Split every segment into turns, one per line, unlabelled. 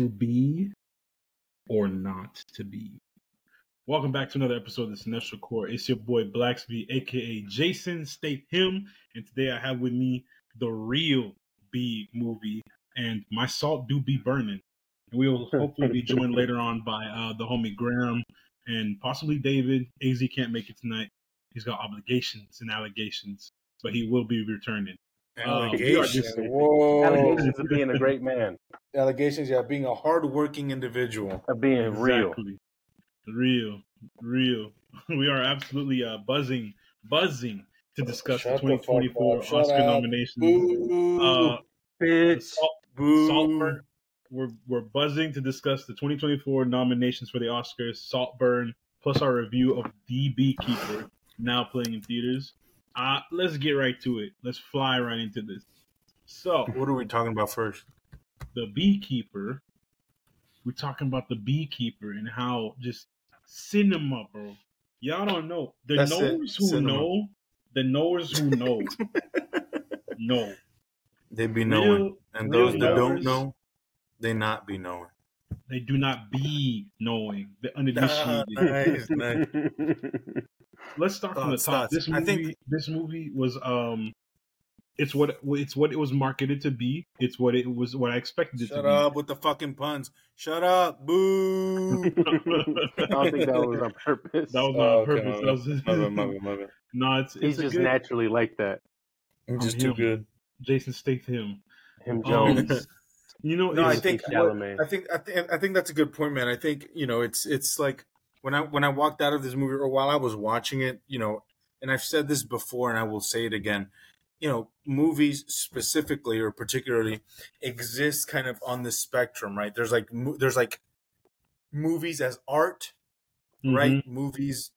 to be or not to be. Welcome back to another episode of the Cinestro Corps. It's your boy Blacksby, aka Jason State Him, and today I have with me the real B movie, and my salt do be burning. And we will hopefully be joined later on by uh, the homie Graham and possibly David. Az can't make it tonight; he's got obligations and allegations, but he will be returning.
Allegations. Whoa.
Allegations of being a great man,
Allegations, yeah, being a hardworking individual.
of being real.
Exactly. Real, real. We are absolutely uh, buzzing, buzzing to discuss
Shut
the
the
2024
up. Shut
Oscar
up.
nominations.
Boo.
Uh,
Bitch.
Salt,
Boo.
Saltburn. We're we're buzzing to discuss the 2024 nominations for the Oscars. Saltburn, plus our review of The Beekeeper, now playing in theaters. Uh, let's get right to it. Let's fly right into this. So,
What are we talking about first?
the beekeeper. We're talking about the beekeeper and how just cinema, bro. Y'all don't know. The
That's it,
knowers who
cinema.
know, the knowers who know, know.
They be knowing.
Real-
and
real
those that don't know, they not be knowing.
They do not be knowing. The uninitiated.
nice, nice.
Let's start from the top.
thoughts.
This
I
movie,
think-
this movie was um, it's what it's what it was marketed to be. It's what it was what I expected it
Shut
to
up with the fucking puns. Shut up. Boo.
I don't think that was on purpose.
That was
Oh,
on
okay,
purpose.
my
That was
bad, my bad, my bad, my bad.
no, it's
He's
it's a
just
good
naturally like that.
I'm just
I'm
too good.
Jason Statham.
Him
Um,
Jones.
You know,
No, I think
Shallow
what-
man.
I think I think I think that's a good point, man. I think you know it's it's like when I when I walked out of this movie or while I was watching it, you know, and I've said this before and I will say it again. You know, movies specifically or particularly exist kind of on the spectrum, right? There's like there's like movies as art,
Mhm.
right? Movies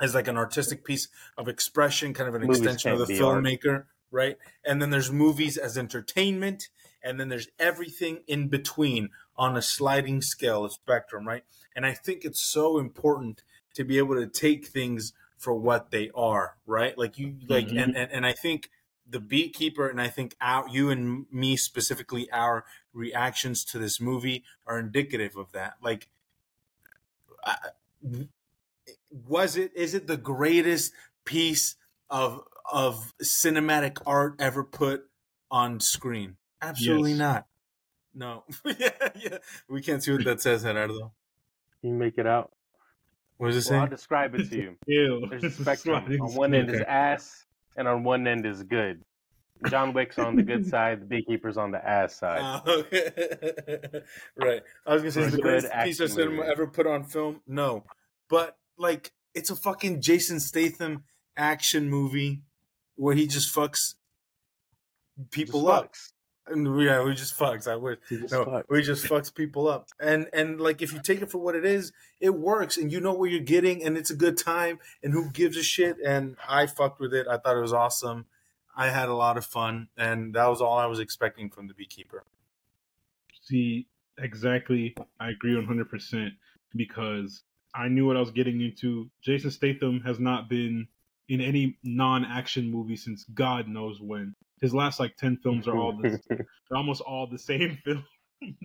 as like an artistic piece of expression, kind of an
Movies
extension of the
be art.
filmmaker, right? And then there's movies as entertainment, and then there's everything in between on a sliding scale of spectrum, right? And I think it's so important to be able to take things for what they are, right? Like you like
Mhm.
and, and and I think the beekeeper and I think our you and me specifically our reactions to this movie are indicative of that. Like I, was it is it the greatest piece of of cinematic art ever put on screen? Absolutely
Yes.
not. No. yeah, yeah. We can't see what that says, Gerardo.
You make it out.
What does it
Well, I'll describe it to you.
Ew.
There's a spectrum. On one end is ass, and on one end is good. John Wick's on the good side. The beekeeper's on the ass side.
Uh, right. I was gonna say it's the
Good
greatest piece of cinema
movie.
ever put on film. No, but like it's a fucking Jason Statham action movie where he just fucks people
Just
up.
fucks.
And yeah, we just fucks. I would. No, we just fucks people up. And and like if you take it for what it is, it works, and you know what you're getting, and it's a good time. And who gives a shit? And I fucked with it. I thought it was awesome. I had a lot of fun, and that was all I was expecting from the Beekeeper.
See, exactly. I agree 100% because I knew what I was getting into. Jason Statham has not been in any non action movie since God knows when. His last like 10 films are all this, they're almost all the same film.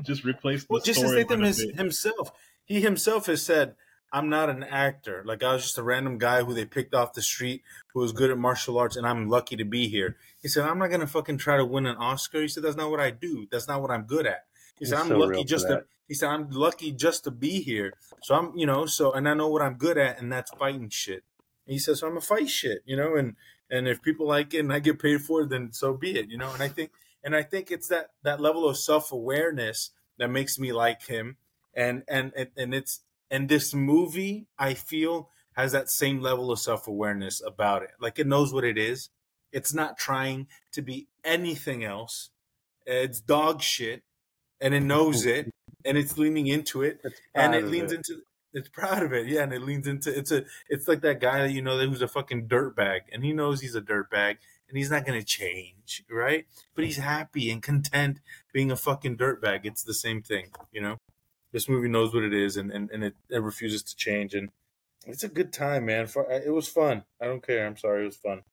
Just replace the
Well, Jason
story
Statham
line a
himself. He himself has said, "I'm not an actor. Like I was just a random guy who they picked off the street who was good at martial arts, and I'm lucky to be here." He said, "I'm not gonna fucking try to win an Oscar." He said, "That's not what I do. That's not what I'm good at." He said,
He's
"I'm
so
lucky
real for
just to." He said, "I'm lucky just to be here." So I'm, you know, so and I know what I'm good at, and that's fighting shit. He says, "So I'm a fight shit," you know, and and if people like it and I get paid for it, then so be it, you know. And I think and I think it's that that level of self awareness that makes me like him, and and and, it's and this movie I feel has that same level of self awareness about it. Like it knows what it is. It's not trying to be anything else. It's dog shit, and it knows it, and it's leaning into it, and it leans into it's proud of it, yeah, and it leans into it's a it's like that guy that you know that who's a fucking dirtbag, and he knows he's a dirtbag, and he's not gonna change, right? But he's happy and content being a fucking dirtbag. It's the same thing, you know. This movie knows what it is, and and, and it, it refuses to change, and it's a good time, man. For, it was fun. I don't care. I'm sorry, it was fun.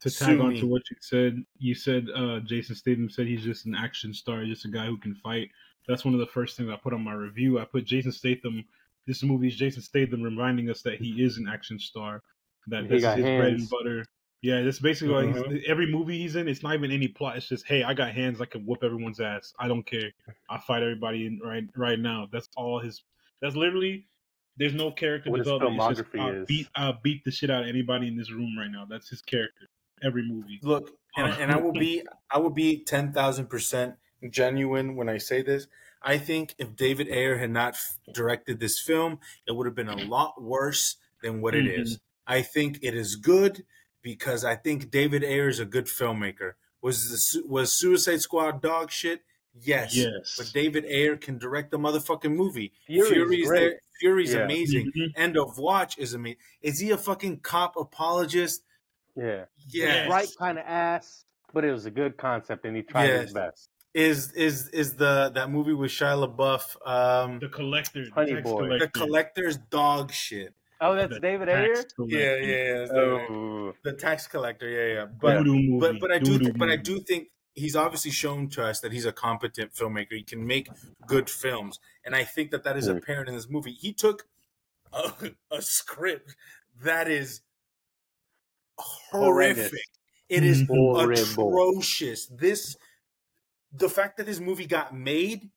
to tag on to what you said, you said uh, Jason Statham said he's just an action star, just a guy who can fight. That's one of the first things I put on my review. I put Jason Statham. This movie is Jason Statham reminding us that he is an action star. That
He
this is
got
his bread and butter. Yeah, that's basically why
Mhm.
he's, every movie he's in. It's not even any plot. It's just, hey, I got hands. I can whoop everyone's ass. I don't care. I fight everybody in right right now. That's all his. That's literally. There's no character
What his
development. It's just,
filmography
I
is.
beat I beat the shit out of anybody in this room right now. That's his character. Every movie.
Look, and, and I will be I will be ten thousand percent genuine when I say this. I think if David Ayer had not f- directed this film, it would have been a lot worse than what it is. I think it is good because I think David Ayer is a good filmmaker. Was the, Su- was Suicide Squad dog shit? Yes.
Yes.
But David Ayer can direct the motherfucking movie.
Fury's
Fury's
great.
there. Fury's
Yeah.
amazing.
Mhm.
End of Watch is amazing. Is he a fucking cop apologist?
Yeah.
Yes.
Right kind of ass, but it was a good concept and he tried
Yes.
his best.
Is is is the that movie with Shia LaBeouf, um,
The collector,
Honey
tax
Boy.
the collector's dog shit.
Oh, that's
the
David
tax
Ayer?
collector.
Yeah, yeah, yeah. The,
Oh.
the tax collector. Yeah, yeah. But
Doo-doo
but but I do th- but I do think he's obviously shown to us that he's a competent filmmaker. He can make good films, and I think that that is
Hmm.
apparent in this movie. He took a, a script that is horrific.
Horrendous.
It is
Horrible.
atrocious. This the fact that this movie got made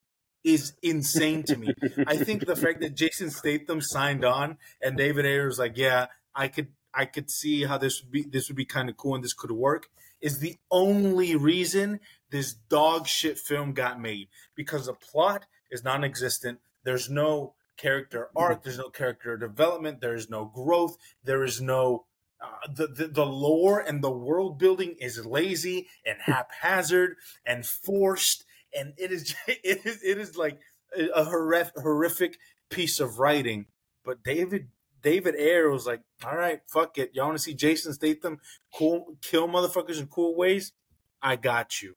is insane to me. I think the fact that Jason Statham signed on and David Ayer was like, "Yeah, I could, I could see how this would be, this would be kind of cool and this could work," is the only reason this dog shit film got made because the plot is non-existent. There's no character arc. There's no character development. There is no growth. There is no uh, the, the the lore and the world building is lazy and haphazard and forced and it is it is it is like a a horrific horrific piece of writing. But david david ayer was like all right fuck it. Y'all want to see jason statham cool kill motherfuckers in cool ways? I got you.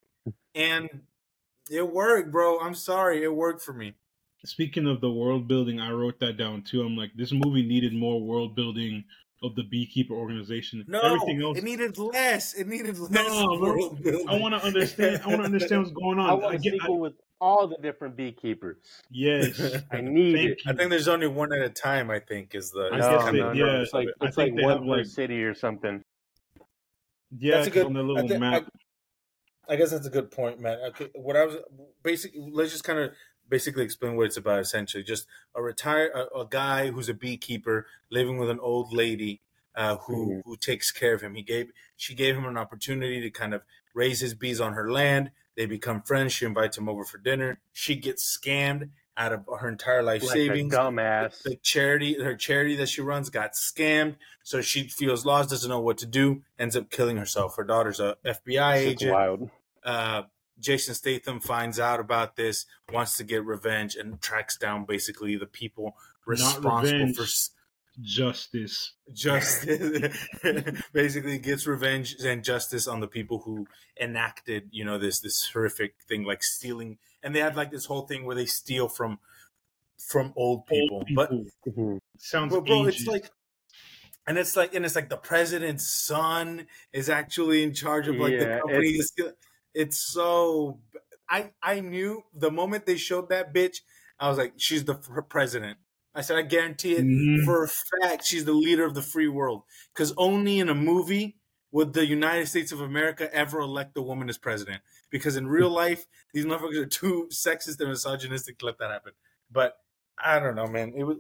And it worked bro. I'm sorry. It worked for me.
Speaking of the world building, I wrote that down too. I'm like, this movie needed more world building of the beekeeper organization.
no
Everything else,
it needed less it needed less
No, bro. I want to understand. I want to understand what's going on.
I want a
get-
sequel with all the different beekeepers.
yes,
I need
Thank
it.
you.
I think there's only one at a time. I think is the.
I
is
guess
No,
they-
no, no.
yeah,
It's like
I
it's
think
like
they
one per
like-
city or something.
yeah,
That's a
it's
good-
on the
I
little
think-
map.
I guess that's a good point, Matt. Okay, what I was basically let's just kind of basically explain what it's about. Essentially, just a retired a, a guy who's a beekeeper living with an old lady uh, who
Mhm.
who takes care of him. He gave she gave him an opportunity to kind of raise his bees on her land. They become friends. She invites him over for dinner. She gets scammed out of her entire life
Like
savings.
a dumbass.
the charity her charity that she runs got scammed so she feels lost doesn't know what to do ends up killing herself her daughter's a fbi agent
wild.
uh, jason statham finds out about this wants to get revenge and tracks down basically the people responsible
revenge.
for
Justice.
justice basically gets revenge and justice on the people who enacted you know this this horrific thing like stealing and they had like this whole thing where they steal from from old people,
Old
but
people.
Mhm.
sounds
but bro, it's like, and it's like, and it's like the president's son is actually in charge of like the
Yeah,
company.
it's-
It's, so. I I knew the moment they showed that bitch, I was like, she's the president. I said, I guarantee it
Mhm.
for a fact. She's the leader of the free world because only in a movie would the United States of America ever elect a woman as president. Because in real life, these motherfuckers are too sexist and misogynistic to let that happen. But I don't know, man. It was.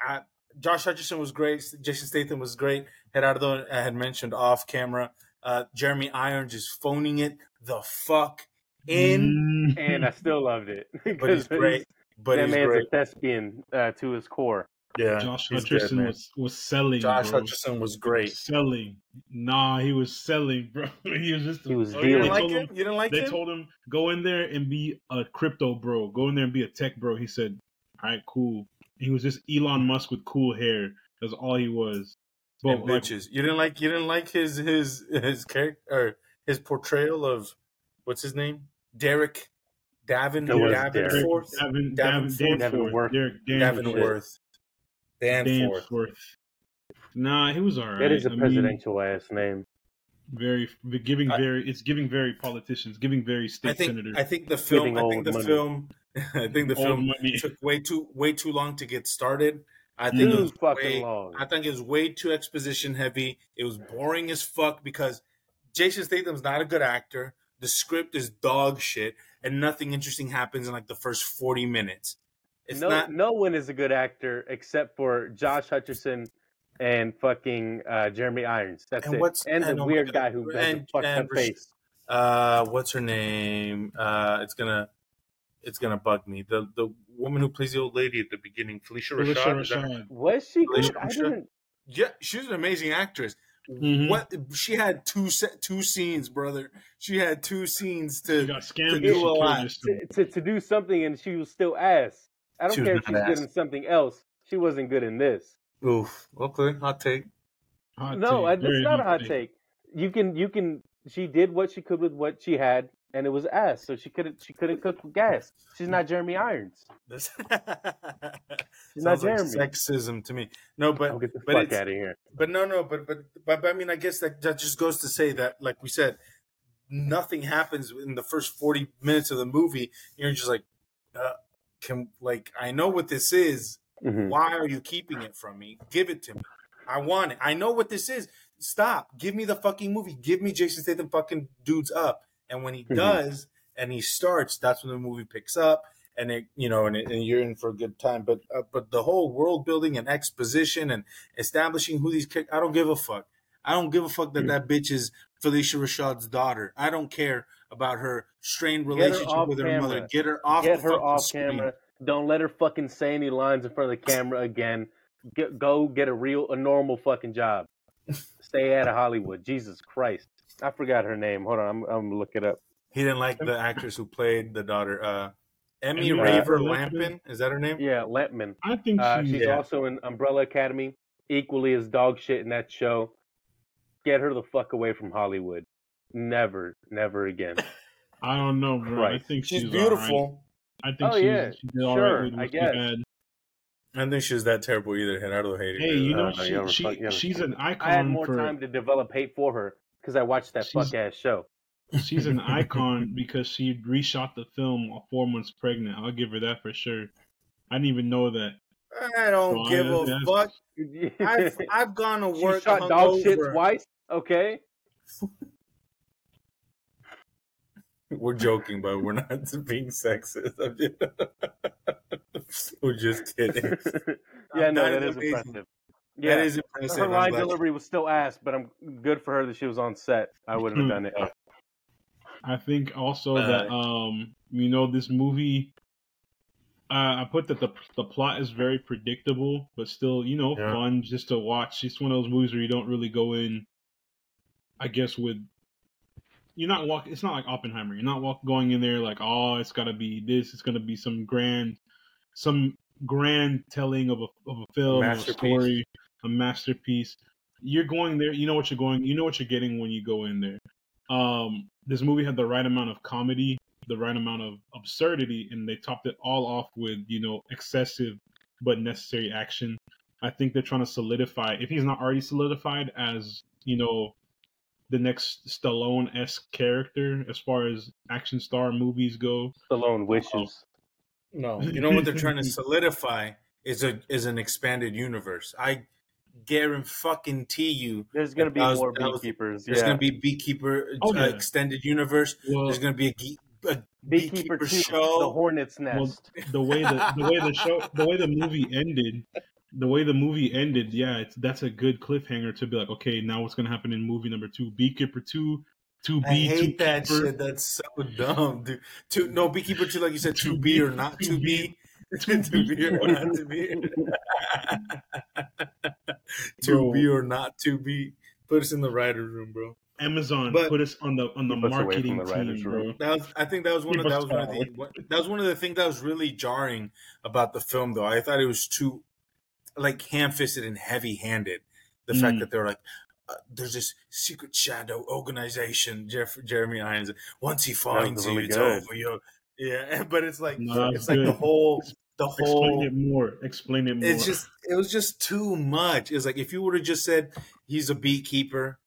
I, Josh Hutcherson was great. Jason Statham was great. Gerardo I had mentioned off camera. Uh, Jeremy Irons is phoning it the fuck in,
Mhm.
And I still loved it.
but he's great. But
that
he's
man's
great.
a thespian uh, to his core.
Yeah,
Josh
he's good,
Hutcherson was was selling.
Josh
bro.
Hutcherson was great.
Selling. Nah, he was selling, bro. he was just.
He was
Oh, you didn't like him? You didn't like
they
him?
told him go in there and be a crypto bro. Go in there and be a tech bro. He said, "All right, cool." He was just Elon Musk with cool hair. That's all he was. But
and
like,
bitches. You didn't like you didn't like his his his character or his portrayal of what's his name? Derek Davin
It was
Davenport.
Davin, Davin,
Davenport.
Danforth, Derek Danforth,
Davenworth. Danforth.
Danforth. Nah, he was all right.
That is a
I mean,
presidential ass name.
Very giving
I-
very it's giving very politicians, giving very
I
state
think
senators.
I think the film
Giving
I think
old
the
money.
film I think the
old
film
money.
took way too way too long to get started. I think it was
fucking
way,
long.
I think it was way too exposition heavy. It was boring as fuck because Jason Statham's not a good actor. The script is dog shit, and nothing interesting happens in like the first forty minutes. It's
no,
not.
no one is a good actor except for Josh Hutcherson and fucking uh, Jeremy Irons. That's
And
it.
what's-
and the
and-
weird guy who has a fucked up face.
Uh, what's her name? Uh, it's gonna, it's gonna bug me. The the woman who plays the old lady at the beginning, Phylicia Rashad.
Phylicia
is that
Rashad.
Was she
Phylicia
good? I didn't.
Yeah, she's an amazing actress.
Mhm.
What she had two set two scenes, brother. She had two scenes to. to do a lot.
To, to, to do something and she was still ass. I don't
She
care if
not
she's good in something else. She wasn't good in this.
Oof. Okay, hot take.
Hot
no, I,
take,
it's
very
not a hot take. You can you can. She did what she could with what she had, and it was ass. So she couldn't she couldn't cook with gas. She's not Jeremy Irons.
This
She's not
sounds like sexism to me. No, but
I'll get the
but
fuck out of here.
But no, no, but, but but but I mean, I guess that that just goes to say that, like we said, nothing happens in the first forty minutes of the movie. You're just like, uh, can like I know what this is.
Mhm.
Why are you keeping it from me? Give it to me. I want it. I know what this is. Stop. Give me the fucking movie. Give me Jason Statham fucking dudes up. And when he
Mhm.
does, and he starts, that's when the movie picks up, and it, you know, and, it, and you're in for a good time. But uh, but the whole world building and exposition and establishing who these characters, I don't give a fuck. I don't give a fuck that
Mhm.
that bitch is Phylicia Rashad's daughter. I don't care about her strained
Get her
relationship with her
camera.
mother. Get her off.
Get her off
screen.
camera. Don't let her fucking say any lines in front of the camera again. Get, go get a real, a normal fucking job. Stay out of Hollywood. Jesus Christ. I forgot her name. Hold on, I'm, I'm gonna look it up.
He didn't like the actress who played the daughter. Uh, Emmy
Emmy
Raver
Raver
Lampman. Is that her name?
Yeah, Lampman.
I think
Uh,
she's
she's
Yeah.
also in Umbrella Academy, equally as dog shit in that show. Get her the fuck away from Hollywood. Never, never again.
I don't know, bro. I think
She's
she's
beautiful.
All right. I think
Oh,
she's,
yeah.
she did all
Sure,
right with
I guess.
had.
I think she was that terrible either. And I don't her.
Hey, you know
Uh, you ever
she,
fuck- you
she she's an icon
I had more
for
time to develop hate for her because I watched that
She's-
fuck ass show.
she's an icon because she reshot the film while four months pregnant. I'll give her that for sure. I didn't even know that.
I don't
Well,
give a
that's-
fuck. I've I've gone to work.
she
work.
shot dog shit twice. Okay.
We're joking, but we're not being sexist. I'm just, we're just kidding.
yeah, no,
That
that
is
is
amazing.
impressive. Yeah,
That is impressive.
her
I'm
line delivery was still ass, but I'm good for her that she was on set. I wouldn't have done it.
I think also
Uh,
that um you know this movie uh, I put that the the plot is very predictable, but still you know
Yeah.
fun just to watch. It's one of those movies where you don't really go in, I guess with you're not walk. It's not like Oppenheimer. You're not walk going in there like oh it's got to be this. It's gonna be some grand, some grand telling of a of a film, of a story, a masterpiece. You're going there. You know what you're going. You know what you're getting when you go in there. Um, this movie had the right amount of comedy, the right amount of absurdity, and they topped it all off with you know excessive but necessary action. I think they're trying to solidify, if he's not already solidified as you know the next Stallone esque character as far as action star movies go.
Stallone wishes.
No, you know what they're trying to solidify is a is an expanded universe. I guarantee you,
There's gonna be
was-
more
that was-
beekeepers.
there's
yeah,
going to be beekeeper
Oh,
uh, extended universe.
Well,
There's going to be a, ge- a
beekeeper,
beekeeper
two,
show.
the Hornet's
well,
Nest.
the way the the way the show, the way the movie ended, the way the movie ended, yeah, it's that's a good cliffhanger to be like, okay, now what's gonna happen in movie number two? Beekeeper two, two
I
B, two
hate that
keeper.
shit. That's so dumb, dude. To no beekeeper two, like you said, to be or not to be, to be or not to be, to
Bro.
be or not to be. Put us in the writer's room, bro.
Amazon
But-
put us on the on the
Keep us away from
marketing
the
team, bro.
That was, I think that was one of that was one of the that was one of the things that was really jarring about the film, though. I thought it was too like ham-fisted and heavy-handed. The fact
Mm.
that they're like, uh, there's this secret shadow organization, Jeff, Jeremy Irons. Once he finds
really
you, it's over. You, yeah. But it's like
No,
it's
that's
like the whole the
Explain it more. Explain it more.
It's just it was just too much. It's like if you would have just said he's a beekeeper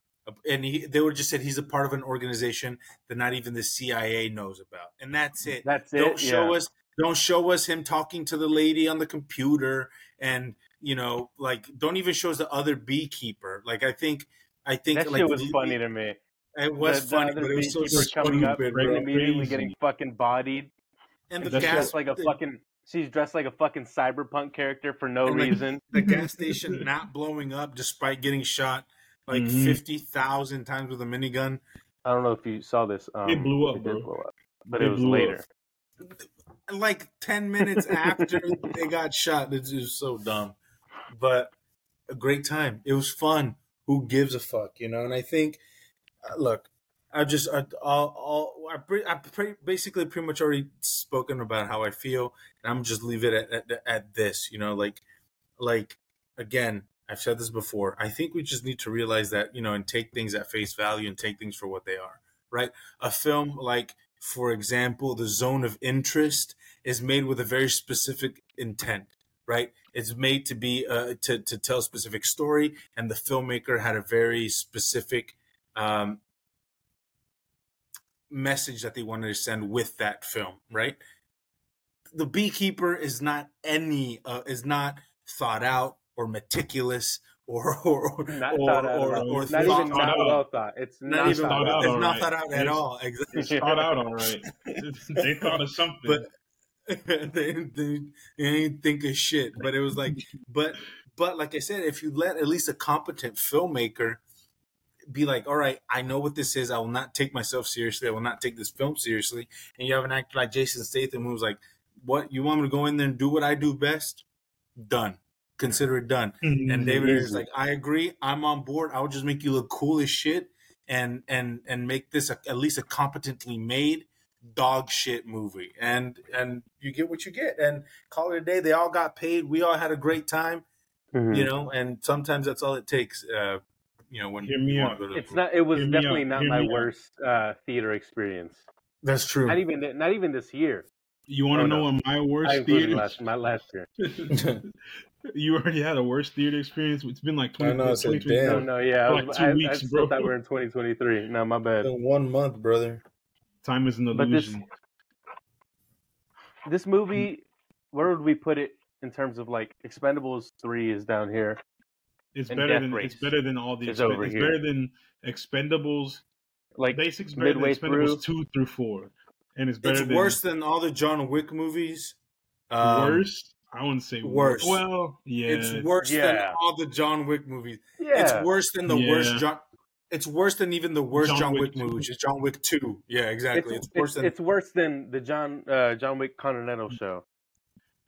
and he, they would just said he's a part of an organization that not even the CIA knows about, and that's it.
That's it.
don't show
yeah.
us don't show us him talking to the lady on the computer and you know like don't even show us the other beekeeper like i think i think
That
like
shit was
the-
funny to me.
it was
The- the
funny
other
but it was so
beekeeper coming up and
bro.
immediately
Crazy.
getting fucking bodied.
and the
That's
gas
like a
the,
fucking. She's dressed like a fucking cyberpunk character for no
And
reason.
the gas station not blowing up despite getting shot like
Mhm.
50,000 times with a minigun
I don't know if you saw this. Um,
blew up,
it did
bro.
blow up, but
It
it was
blew up.
later.
like 10 minutes after they got shot it's just so dumb but a great time it was fun who gives a fuck you know and i think uh, look i just I, I'll, I, pre- I pre- basically pretty much already spoken about how i feel and i'm just leave it at, at, at this you know like like again i've said this before i think we just need to realize that you know and take things at face value and take things for what they are right? A film like for example the zone of interest is made with a very specific intent right? It's made to be uh, to, to tell a specific story and the filmmaker had a very specific um, message that they wanted to send with that film right the beekeeper is not any uh, is not thought out or meticulous or or
Not
or,
thought out.
or,
at all.
or
not
thought-
even
thought
not
out.
well thought. It's
not
not
even
thought out,
it's not thought out at all exactly
It's thought out all right. they thought of something.
But- they, they, they didn't think of shit. But it was like, but but like I said, if you let at least a competent filmmaker be like, all right, I know what this is. I will not take myself seriously. I will not take this film seriously. And you have an actor like Jason Statham who's like, what you want me to go in there and do what I do best? Done. Consider it done. And David is like, I agree. I'm on board. I'll just make you look cool as shit, and and and make this a, at least a competently made dog shit movie. And and you get what you get. And call it a day. They all got paid. We all had a great time.
Mhm.
You know. And sometimes that's all it takes. Uh, you know, when
Hear me
you
out.
wanna go to the
It's not. It was
Hear
definitely
out,
not
hear
my
me out.
worst uh, theater experience.
That's true.
Not even. Not even this year.
you want to
Oh,
know
no.
what my worst theater?
last my last year.
you already had a worst theater experience. It's been like
I
20,
know, I said,
2024.
No, no, yeah. I,
like
was,
two
I, I
weeks,
still
bro.
thought we were in 2023. No, my bad.
In one month, brother.
Time is an
But this-
illusion.
This movie, where would we put it in terms of like Expendables three is down here.
It's
and
better
Death
than
Race
it's better than all the
is
expen-
over
it's
here.
better than Expendables.
Like
Basics better than Expendables
through.
two through four, and it's better
It's
than
worse than all the John Wick movies. Um,
worse. I wouldn't say
worse.
Well, yeah,
It's worse than all the John Wick movies.
yeah,
It's worse than the
Yeah.
worst John. It's worse than even the worst
John
John,
Wick
Wick, movie, which is John Wick Two. Yeah, exactly. It's,
It's,
worse
it's,
than.
it's worse than the John uh, John Wick Continental show.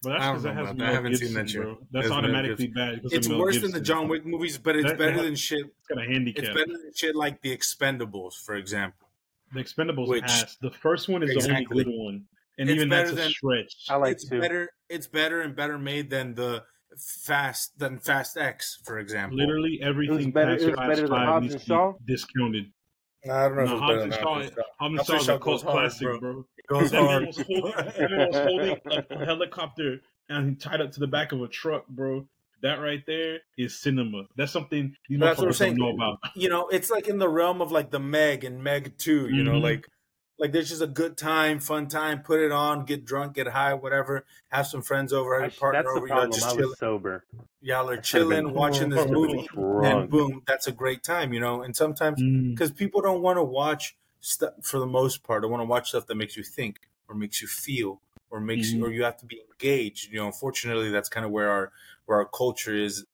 But that's
I don't
that
know
has
about that. I haven't seen that shit.
bro. That's
That's
automatically bad.
it's
Mel
worse than the John Wick movies, but it's
That-
better
that-
than shit.
It's got a handicap.
It's better than shit like the Expendables, for example.
The Expendables
Which-
has the first one is
Exactly.
the only good one, and
It's
even that's a
than-
stretch.
I like
it's
to.
better. It's better and better made than the Fast than Fast X, for example.
Literally everything
better-
past Fast
better than
Five
Hobbs
needs to be discounted.
I don't know if
No,
it's
Hobbs
better
and
than
Shaw,
Hobbs and Shaw.
Hobbs and
Hobbs
Shaw is a cult classic,
bro.
bro.
It goes
That man
hard.
was holding, that was holding a, a helicopter and tied up to the back of a truck, bro. That right there is cinema. That's something these
That's what I'm saying.
know about.
you know, it's like in the realm of like the Meg and Meg Two. You know,
Mhm.
like like there's just a good time, fun time. Put it on, get drunk, get high, whatever. Have some friends over, have
sh-
a partner
that's the
over. Y'all just
I
chilling.
was sober.
Y'all are chilling, watching this
should've
movie, and boom, that's a great time. You know, and sometimes
Mm.
because people don't want to watch stuff for the most part. I want to watch stuff that makes you think or makes you feel or makes you
Mhm.
or you have to be engaged. You know, unfortunately, that's kind of where our where our culture is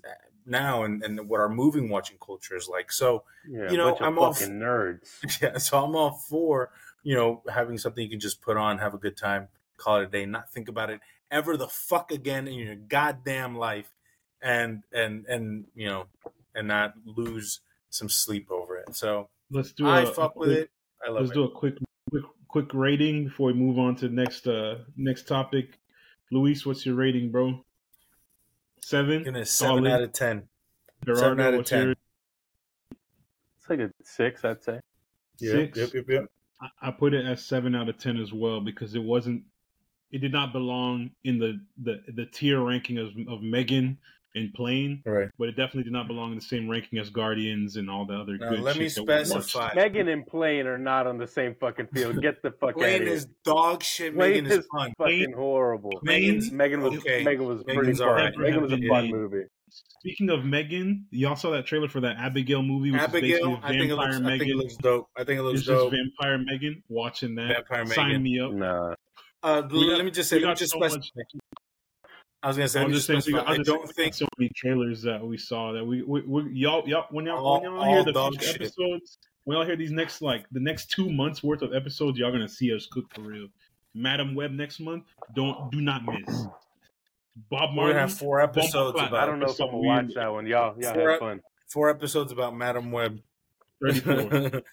now, and and what our moving watching culture is like. So
Yeah,
You know, I'm all
fucking nerds.
yeah, so I'm all for you know having something you can just put on, have a good time, call it a day, not think about it ever the fuck again in your goddamn life, and and and you know, and not lose some sleep over it. So
Let's do
I
a,
fuck
a
with it. I love
Let's
it.
do a quick, quick, quick rating before we move on to the next uh next topic. Luis, what's your rating, bro? Seven.
Give it seven
Solid.
out of ten.
Gerardo,
seven out of 10.
your-
It's like a six, I'd say.
Six.
Yep, yep, yep.
I- I put it as seven out of ten as well because it wasn't. It did not belong in the the the tier ranking of of Megan and Plane,
Right.
but it definitely did not belong in the same ranking as Guardians and all the other
Now,
good
let me
shit that
specify.
Megan and Plane are not on the same fucking field. Get the fuck out of
Plane
here.
is dog shit.
Plane
Megan is
is
fun.
fucking horrible.
Megan's
Megan was
okay.
Megan was pretty
Megan's
fun.
alright.
Megan was a
Yeah.
fun movie.
Speaking of Megan, y'all saw that trailer for that Abigail movie, which
Abigail,
is
I think,
basically
it looks,
Vampire
I think it
Megan.
looks dope. I think it looks
It's just
dope.
Vampire Megan. Watching that,
Vampire
sign
Megan.
me up.
Nah.
Uh,
We got-
let me just say, let me just
so
specify.
Much-
I was gonna say,
I
let me
was
just
just saying, we
specify.
got, I
I
was just
don't think
so many trailers that we saw that we, we, we y'all y'all when y'all
All-
when y'all hear the
dog
future
shit.
episodes, when y'all hear these next like the next two months worth of episodes, y'all gonna see us cook for real. Madame Web next month, don't do not miss. Bob
we're
Marley,
gonna have four episodes
Flat.
about.
I don't know if I'm gonna watch that one. Y'all, y'all
For-
have fun.
Four episodes about Madame Web.
ready for it.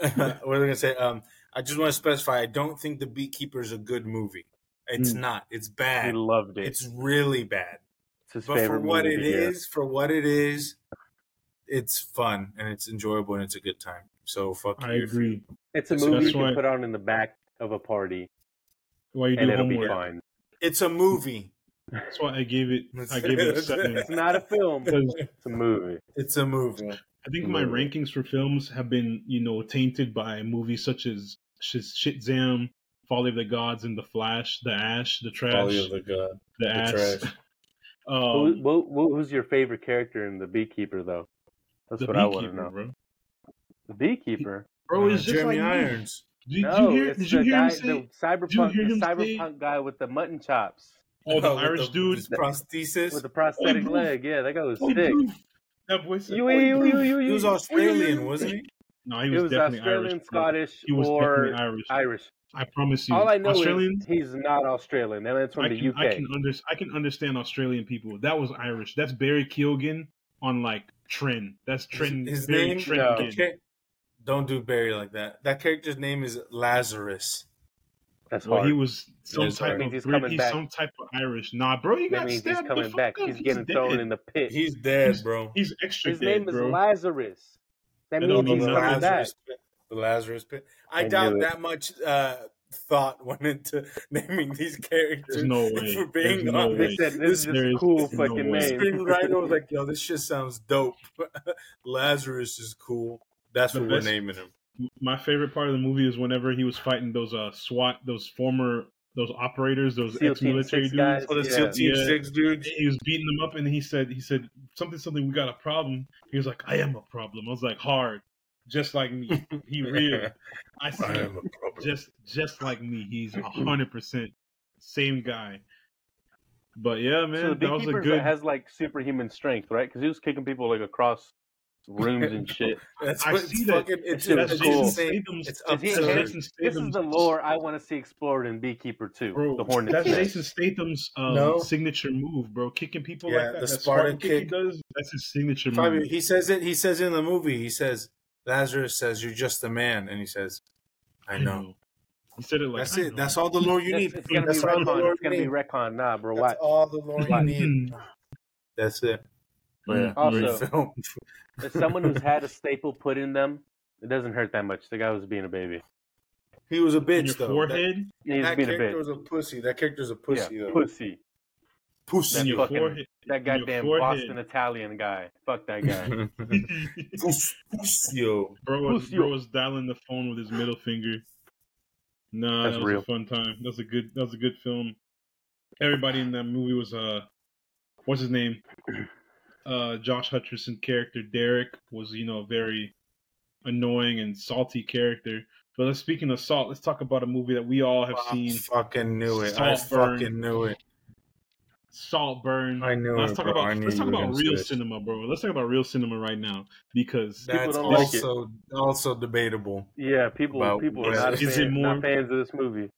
what was I gonna say? Um, I just want to specify. I don't think the Beekeeper is a good movie. It's
Hmm.
not. It's
He
bad.
loved it.
It's really bad.
It's his
But for
favorite
what
movie
it
to hear.
is, for what it is, it's fun and it's enjoyable and it's a good time. So fuck
I
you.
agree.
It's a
So
movie you can put on in the back of a party,
Why you
and
do
it'll be
homework?
fine.
It's a movie.
That's why I gave it. I gave it a seven.
It's not a film. It's a movie.
It's a movie.
I think my rankings for films have been, you know, tainted by movies such as Sh- Shitzam, Folly of the Gods, and The Flash, The Ash, The Trash,
Folly of the God.
The
the
Ass.
Trash.
Um,
who, who- who's your favorite character in The Beekeeper, though? That's what I want to know.
bro.
The Beekeeper.
Bro,
Uh,
it's just
Jeremy
like.
Irons.
Did,
no,
did you hear?
it's
Did you
the
hear
guy,
him say?
the cyberpunk,
hear
the
him say-
cyberpunk guy with the mutton chops,
Oh, the
With
Irish dude.
his prosthesis.
with the prosthetic
bro.
leg. Yeah, that guy was
Oi,
sick.
Proof. That voice. said,
You,
"Oi,
you,
Proof."
you, you,
he was Australian, wasn't he?
No, he
He
was,
was
definitely
Australian,
Irish.
Scottish,
He was
or
definitely Irish.
Irish.
I promise you.
All I know
Australian.
is he's not Australian. That man's from
I
the
can,
UK.
I can under, I can understand Australian people. That was Irish. That's Barry Keoghan on like trend. That's trend.
His
very
name-
trend
No.
Don't do Barry like that. That character's name is Lazarus.
That's
Well,
hard.
he was some
Yes,
type
that
of
he's coming
he's
back.
some type of Irish. Nah, bro, you
that
got
means he's
stabbed.
coming
the fuck
back.
up.
He's getting thrown in the pit.
He's dead, bro.
He's extra
His
dead,
name is. Lazarus. That
It
means
don't
he's coming
nothing.
back.
Lazarus. The Lazarus pit. I,
I
doubt that much uh, thought went into naming these characters.
There's no way.
For being
There's no
honest.
way.
They said
There
this is just a
is
cool
no
fucking
way.
name.
Screenwriter was like, "Yo, this shit sounds dope. Lazarus is cool. That's
The
what
best-
we're naming him."
My favorite part of the movie is whenever he was fighting those uh SWAT, those former, those operators, those
SEAL
ex-military dudes.
guys.
Oh, the
Yeah.
SEAL Team
Yeah.
Six dudes.
He was beating them up, and he said, he said something, something. We got a problem. He was like, I am a problem. I was like, hard, just like me. He real. I
I
said,
am a problem.
just just like me. He's a hundred percent same guy. But yeah, man,
so the
that was a good.
has like superhuman strength, right? Because he was kicking people like across rooms and shit.
That's
I see
it's
that.
fucking. It's,
shit
that's
was
it's
cool.
Jason. Statham's.
It's
Is he-
that's
is
absurd.
he-
Jason
This is the lore I want to see explored in Beekeeper 2,
Bro,
the Hornet's
that's
Nest.
Jason Statham's um,
No.
signature move, bro. Kicking people
Yeah,
like that.
the
that
Spartan
kick he does. That's his signature
Fabio,
move.
he says it. He says it in the movie. He says Lazarus says, "You're just a man," and he says, "I hmm. know."
He said it like
That's
I
it.
know.
That's all the lore you need.
it's gonna
That's
be
all the lore
It's gonna be
need.
retcon. Nah, bro.
That's
Watch.
all the lore you need. Hmm. That's it. But yeah,
Also-
great.
As someone who's had a staple put in them, it doesn't hurt that much. The guy was being a baby.
he was a
In
bitch
your
though.
forehead.
He was
That, that
being a
character
bitch.
was a pussy. That character's a pussy
yeah,
though.
pussy.
Pussy.
That fucking-
forehead.
That goddamn. Boston Italian guy. Fuck that guy.
Puss- Pussy-o.
Bro was,
Pussy.
bro was dialing the phone with his middle finger. Nah,
That's
that was
real.
a fun time. That was a good. That was a good film. Everybody in that movie was uh, what's his name? Uh, Josh Hutcherson character Derek was you know a very annoying and salty character. But let's speaking of salt, let's talk about a movie that we all have
I
seen.
fucking knew it. I
Saltburn.
fucking knew it.
Saltburn.
I knew
Let's talk
bro.
about let's talk about real
say it.
cinema, bro. Let's talk about real cinema right now because
That's
don't like it.
also also debatable.
Yeah, people
About
people are
what-
not,
Is
fan,
it more-
not fans of this movie.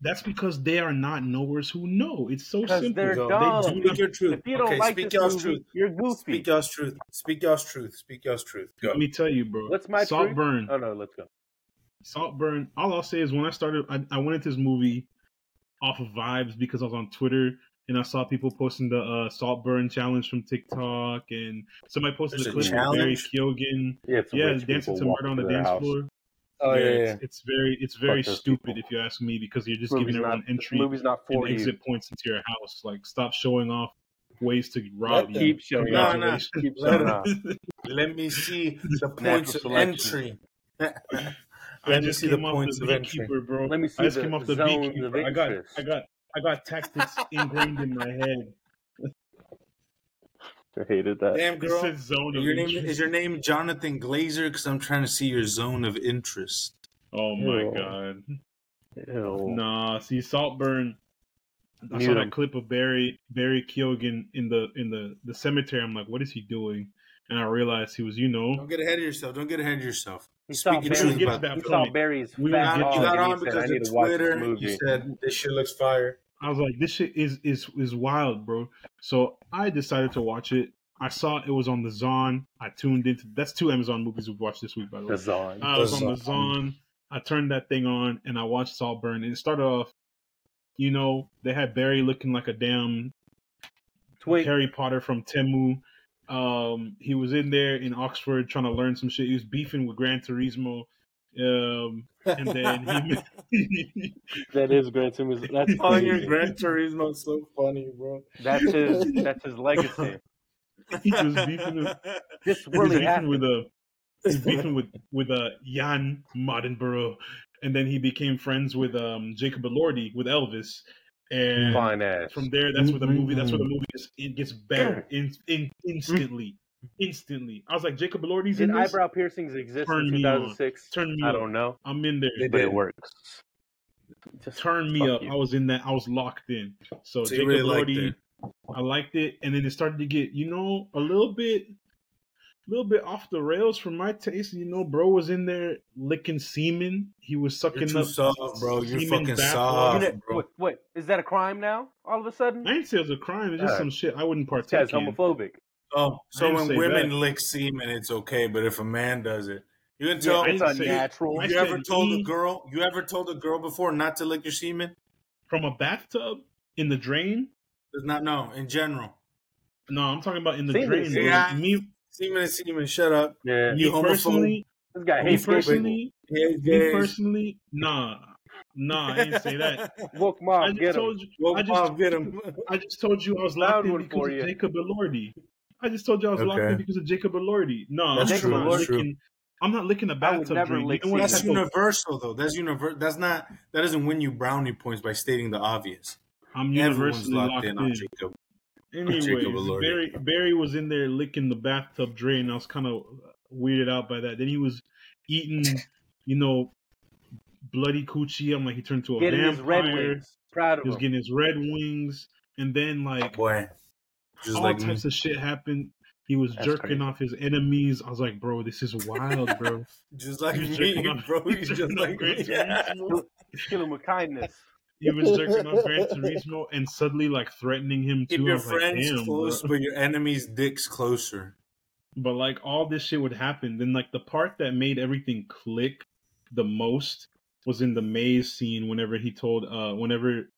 that's because they are not knowers who know. It's so simple.
they're
Go.
dumb.
They do
Speak your truth.
If you don't
okay,
like
speak
this
y'all's
movie,
truth.
you're goofy.
Speak y'all's truth. Speak y'all's truth. Speak y'all's truth. Go.
Let me tell you, bro.
What's my truth?
Saltburn?
Oh no, let's go.
Saltburn. All I'll say is when I started, I, I went into this movie off of vibes because I was on Twitter and I saw people posting the uh, Saltburn challenge from TikTok, and somebody posted
There's
a
a
clip of Barry
challenge?
Keoghan.
Yeah,
Yeah, dancing to
walking
murder on the dance
house.
floor.
Oh yeah, yeah.
It's, it's very, it's very stupid
people.
if you ask me because you're just
This
giving
movie's
everyone
not,
entry
This movie's not
and
for you.
exit points into your house. Like, stop showing off ways to rob
Let
you.
Keep showing
No, no.
Keep
Let
showing
him- Let me see the points of entry.
I
Let me
just
see the points
the
of entry.
bro.
Let me see
I just
the
came off the
zones of
beekeeper. I got,
interest.
I got, I got tactics ingrained in my head.
I hated that.
Damn
It
girl.
says zone of
Your name is your name Jonathan Glazer because I'm trying to see your zone of interest.
Oh my
Ew.
god.
Ew.
Nah, see Saltburn. I
Mute
saw that
him.
clip of Barry Barry Keoghan in the in the the cemetery. I'm like, what is he doing? And I realized he was, you know,
Don't get ahead of yourself. Don't get ahead of yourself.
He saw
Speaking
Barry-
truth
Barry's,
about
that
he
that.
saw. Barry's
We
fat
will
Now,
get
hog,
you
to
got on
he
because of Twitter.
this.
You said this shit looks fire.
I was like, this shit is is is wild, bro. So I decided to watch it. I saw it was on the Zon. I tuned into. That's two Amazon movies we've watched this week, by the way.
The Zon.
I was
The
on the Zon. I turned that thing on and I watched Saltburn. And it started off, you know, they had Barry looking like a damn
Twink.
Harry Potter from Temu. Um, he was in there in Oxford trying to learn some shit. He was beefing with Gran Turismo. Um, and then he,
That is Gran Turismo. That's
Calling your
crazy.
Gran Turismo is so funny, bro.
That's his. That's his legacy.
he was beefing with,
This
he's
really
beefing
happened.
with a he's beefing with with uh, Jann Mardenborough, and then he became friends with um, Jacob Elordi with Elvis, and
Fine ass.
from there that's where the movie that's where the movie is, it gets better in, in instantly instantly. I was like Jacob Elordi's
Did
in this.
eyebrow piercings exist
Turn
in 2006?
Turn me
I
up.
don't know,
I'm in there.
They
but it works. Just
Turn me up.
you.
I was in that. I was locked in. So,
So
Jacob
really
Elordi,
it.
I liked it, and then it started to get you know a little bit, a little bit off the rails for my taste. You know, bro was in there licking semen. He was
You're
sucking
too
up.
soft, bro. You're
semen
fucking
bath
soft,
You
water.
know-
bro.
Wait, wait, is that a crime now? All of a sudden,
I didn't say it was a crime. It's just
Alright.
some shit I wouldn't
this guy's
partake in.
homophobic.
Oh, so when women
that.
lick semen, it's okay, but if a man does it, you can
Yeah,
tell.
I
It's
didn't
unnatural.
I
you ever told
he-
a girl? You ever told a girl before not to lick your semen?
From a bathtub in the drain.
Does not know in general.
No, I'm talking about in the
Semen
drain.
is.
Yeah.
Me,
Semen is semen. Shut up.
Yeah,
me
You homophobe.
personally,
this guy
me
hates gay
personally,
Yeah,
me personally, nah, nah, I didn't say that.
Woke
I
mom,
just
get him.
told you.
Well,
I just,
get him.
I just told you I was
Found
locked in because
for
of
you.
Jacob Elordi. I just told you I was locked
Okay.
in because of Jacob Elordi. No,
That's
I'm
true,
not
that's
true.
licking. I'm not licking a
I would
bathtub
never
drain.
lick
you
That's universal, though. That's universal. That's not. That doesn't win you brownie points by stating the obvious.
I'm
Everyone's
universally
locked
locked
in on Jacob.
Anyways,
Jacob Elordi.
Barry Barry was in there licking the bathtub drain. I was kind of weirded out by that. Then he was eating, you know, bloody coochie. I'm like, he turned to a
Getting his red wings. Proud of
He was
him.
getting his red wings, and then like
Boy, just
all
like me.
types of shit happened. He was
That's
jerking
crazy.
off his enemies. I was like, bro, this is wild, bro.
Just like me,
off-
bro.
he
He's just like me.
Turismo.
Kill him with kindness.
He was jerking off Gran Turismo and suddenly like threatening him.
Keep
I
your
like,
friends
damn,
close,
bro.
but your enemies' dicks closer.
But like all this shit would happen. Then like the part that made everything click the most was in the maze scene whenever he told uh whenever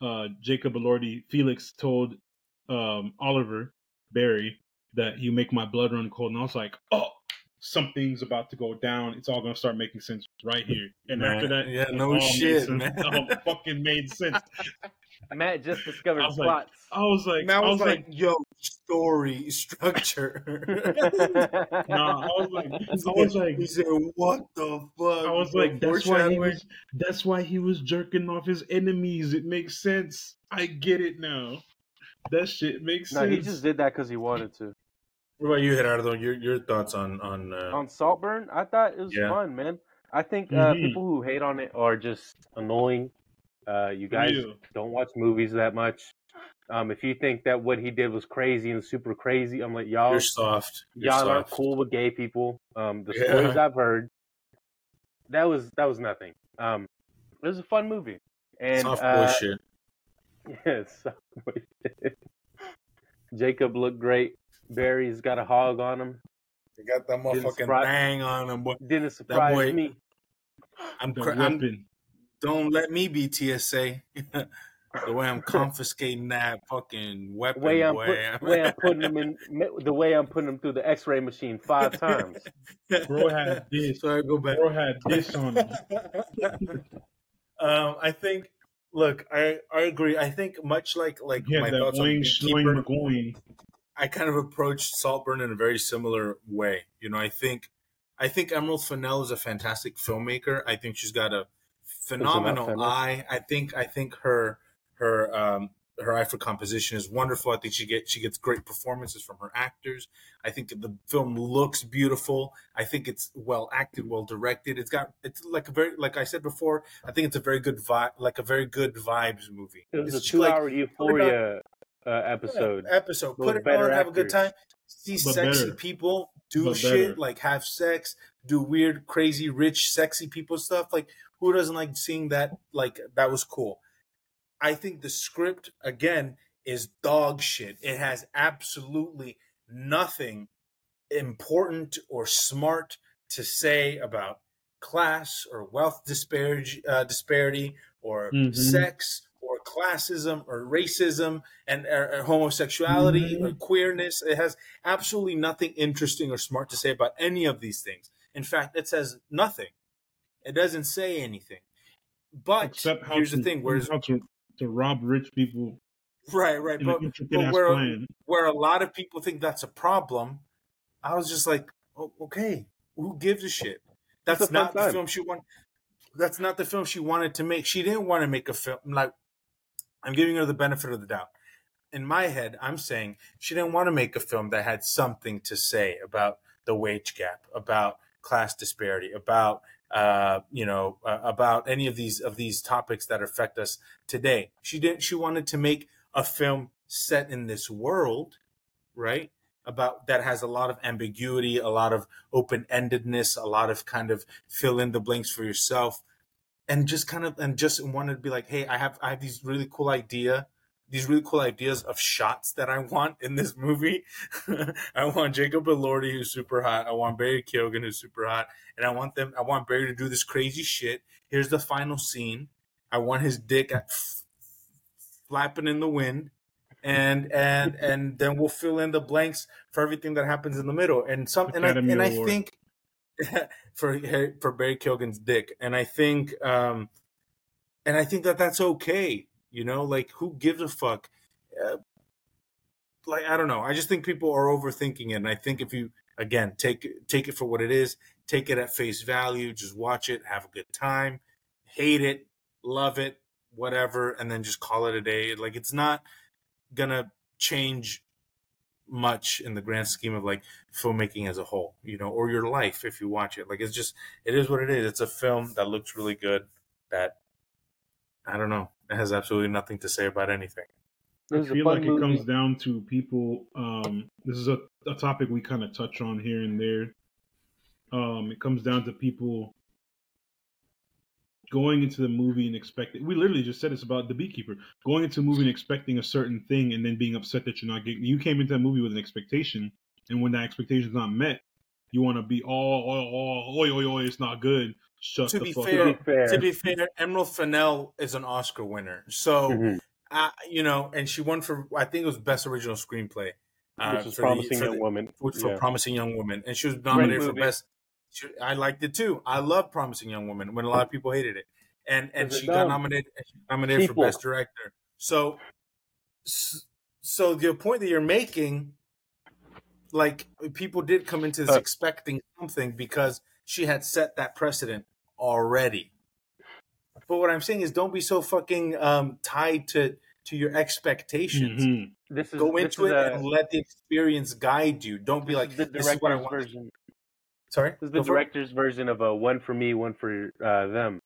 uh Jacob Elordi Felix told um Oliver Barry that you make my blood run cold and I was like, Oh, something's about to go down. It's all gonna start making sense right here. And
Man,
after that
yeah, no shit, man.
It all fucking made sense.
Matt just discovered
I was like-
plots.
I was like
Man, I
I
was like, yo, story structure.
nah, I was like I was like
he said, "What the fuck?"
I was like, that's why he was. That's why he was jerking off his enemies. It makes sense. I get it now. That shit makes
no,
sense.
he just did that because he wanted to.
What about you, Gerardo? Your your thoughts on on? Uh,
On Saltburn, I thought it was
Yeah.
fun, man. I think uh,
Mhm.
people who hate on it are just annoying. Uh, you guys
Real.
don't watch movies that much. Um, if you think that what he did was crazy and super crazy, I'm like, y'all,
you're soft. You're
y'all aren't cool with gay people. Um, the
Yeah.
stories I've heard, that was that was nothing. Um, it was a fun movie, and
Soft boy
uh,
shit.
Yes, soft boy. Jacob looked great. Barry's got a hog on him.
You got that
Didn't
motherfucking
surprise-
bang on him, boy.
Didn't surprise
boy-
me.
I'm,
the
I'm
weapon.
don't let me be TSA. the way I'm confiscating that fucking
The
weapon,
way I'm
boy.
put, way I'm putting him in, the way I'm putting him through the X-ray machine five times.
Bro had this.
So I go back.
Bro had this on him.
um, I think Look, I I agree. I think much like like
He
my
had that
thoughts on
oing,
Beekeeper. I kind of approached Saltburn in a very similar way. You know, I think I think Emerald Fennell is a fantastic filmmaker. I think she's got a phenomenal eye. I think I think her her um her eye for composition is wonderful. I think she get she gets great performances from her actors. I think the film looks beautiful. I think it's well acted, well directed. It's got it's like a very like I said before. I think it's a very good vibe, like a very good vibes movie.
It was a
It's
two-hour
like,
Euphoria uh, episode.
episode. Put it
better
on, have a good time. See
But
sexy
better.
people do
But
shit
better.
like have sex, do weird, crazy, rich, sexy people stuff. Like who doesn't like seeing that? Like that was cool. I think the script again is dog shit. It has absolutely nothing important or smart to say about class or wealth disparity, uh, disparity or
Mhm.
sex or classism or racism and or, or homosexuality or queerness. It has absolutely nothing interesting or smart to say about any of these things. In fact, it says nothing. It doesn't say anything. But
Except
here's
to,
the thing: whereas
how to, to rob rich people
right, right, but, but where
plan.
where a lot of people think that's a problem, I was just like, oh, okay, who gives a shit? That's
It's a
not the film she wanted. That's not the film she wanted to make. She didn't want to make a film like. I'm giving her the benefit of the doubt. In my head, I'm saying she didn't want to make a film that had something to say about the wage gap, about class disparity, about uh, you know, uh, about any of these of these topics that affect us today. She didn't. She wanted to make a film set in this world, right? About that has a lot of ambiguity, a lot of open endedness, a lot of kind of fill in the blanks for yourself, and just kind of and just wanted to be like, hey, I have I have these really cool idea, these really cool ideas of shots that I want in this movie. I want Jacob Elordi who's super hot. I want Barry Keoghan who's super hot, and I want them. I want Barry to do this crazy shit. Here's the final scene. I want his dick at flapping in the wind and and and then we'll fill in the blanks for everything that happens in the middle and some and I, and I think for for Barry Keoghan's dick and I think um and I think that that's okay you know like who gives a fuck? Uh, like I don't know. I just think people are overthinking it and I think if you again take take it for what it is take it at face value just watch it have a good time hate it love it whatever and then just call it a day. Like it's not gonna change much in the grand scheme of like filmmaking as a whole you know or your life if you watch it. Like it's just it is what it is. It's a film that looks really good that i don't know it has absolutely nothing to say about anything
It
I feel
fun
like it comes down to people. Um, this is a, a topic we kind of touch on here and there. Um, it comes down to people going into the movie and expecting. We literally just said it's about the beekeeper going into a movie and expecting a certain thing, and then being upset that you're not getting. You came into that movie with an expectation, and when that expectation is not met, you want to be all, all, all, oi, oi, oi, it's not good. Shut
To
the
be
fuck
fair-
up.
to be fair,
to be fair emerald fennell is an oscar winner so
Mhm.
uh, you know and she won for i think it was best original screenplay uh,
which is
for the-
promising
for
young
the-
woman.
which for promising young woman and she was nominated for
movie.
best she, i liked it too i love promising young woman when a lot of people hated it and and she got nominated she nominated
People.
for best director so so the point that you're making like people did come into this
Uh,
expecting something because she had set that precedent already but what i'm saying is don't be so fucking um tied to to your expectations
Mhm.
This is
go
this
into
is
it
a-
and let the experience guide you. Don't be like,
the
this is what I
director's
want.
version.
Sorry,
This is the
Go for
director's version of a one for me, one for uh, them.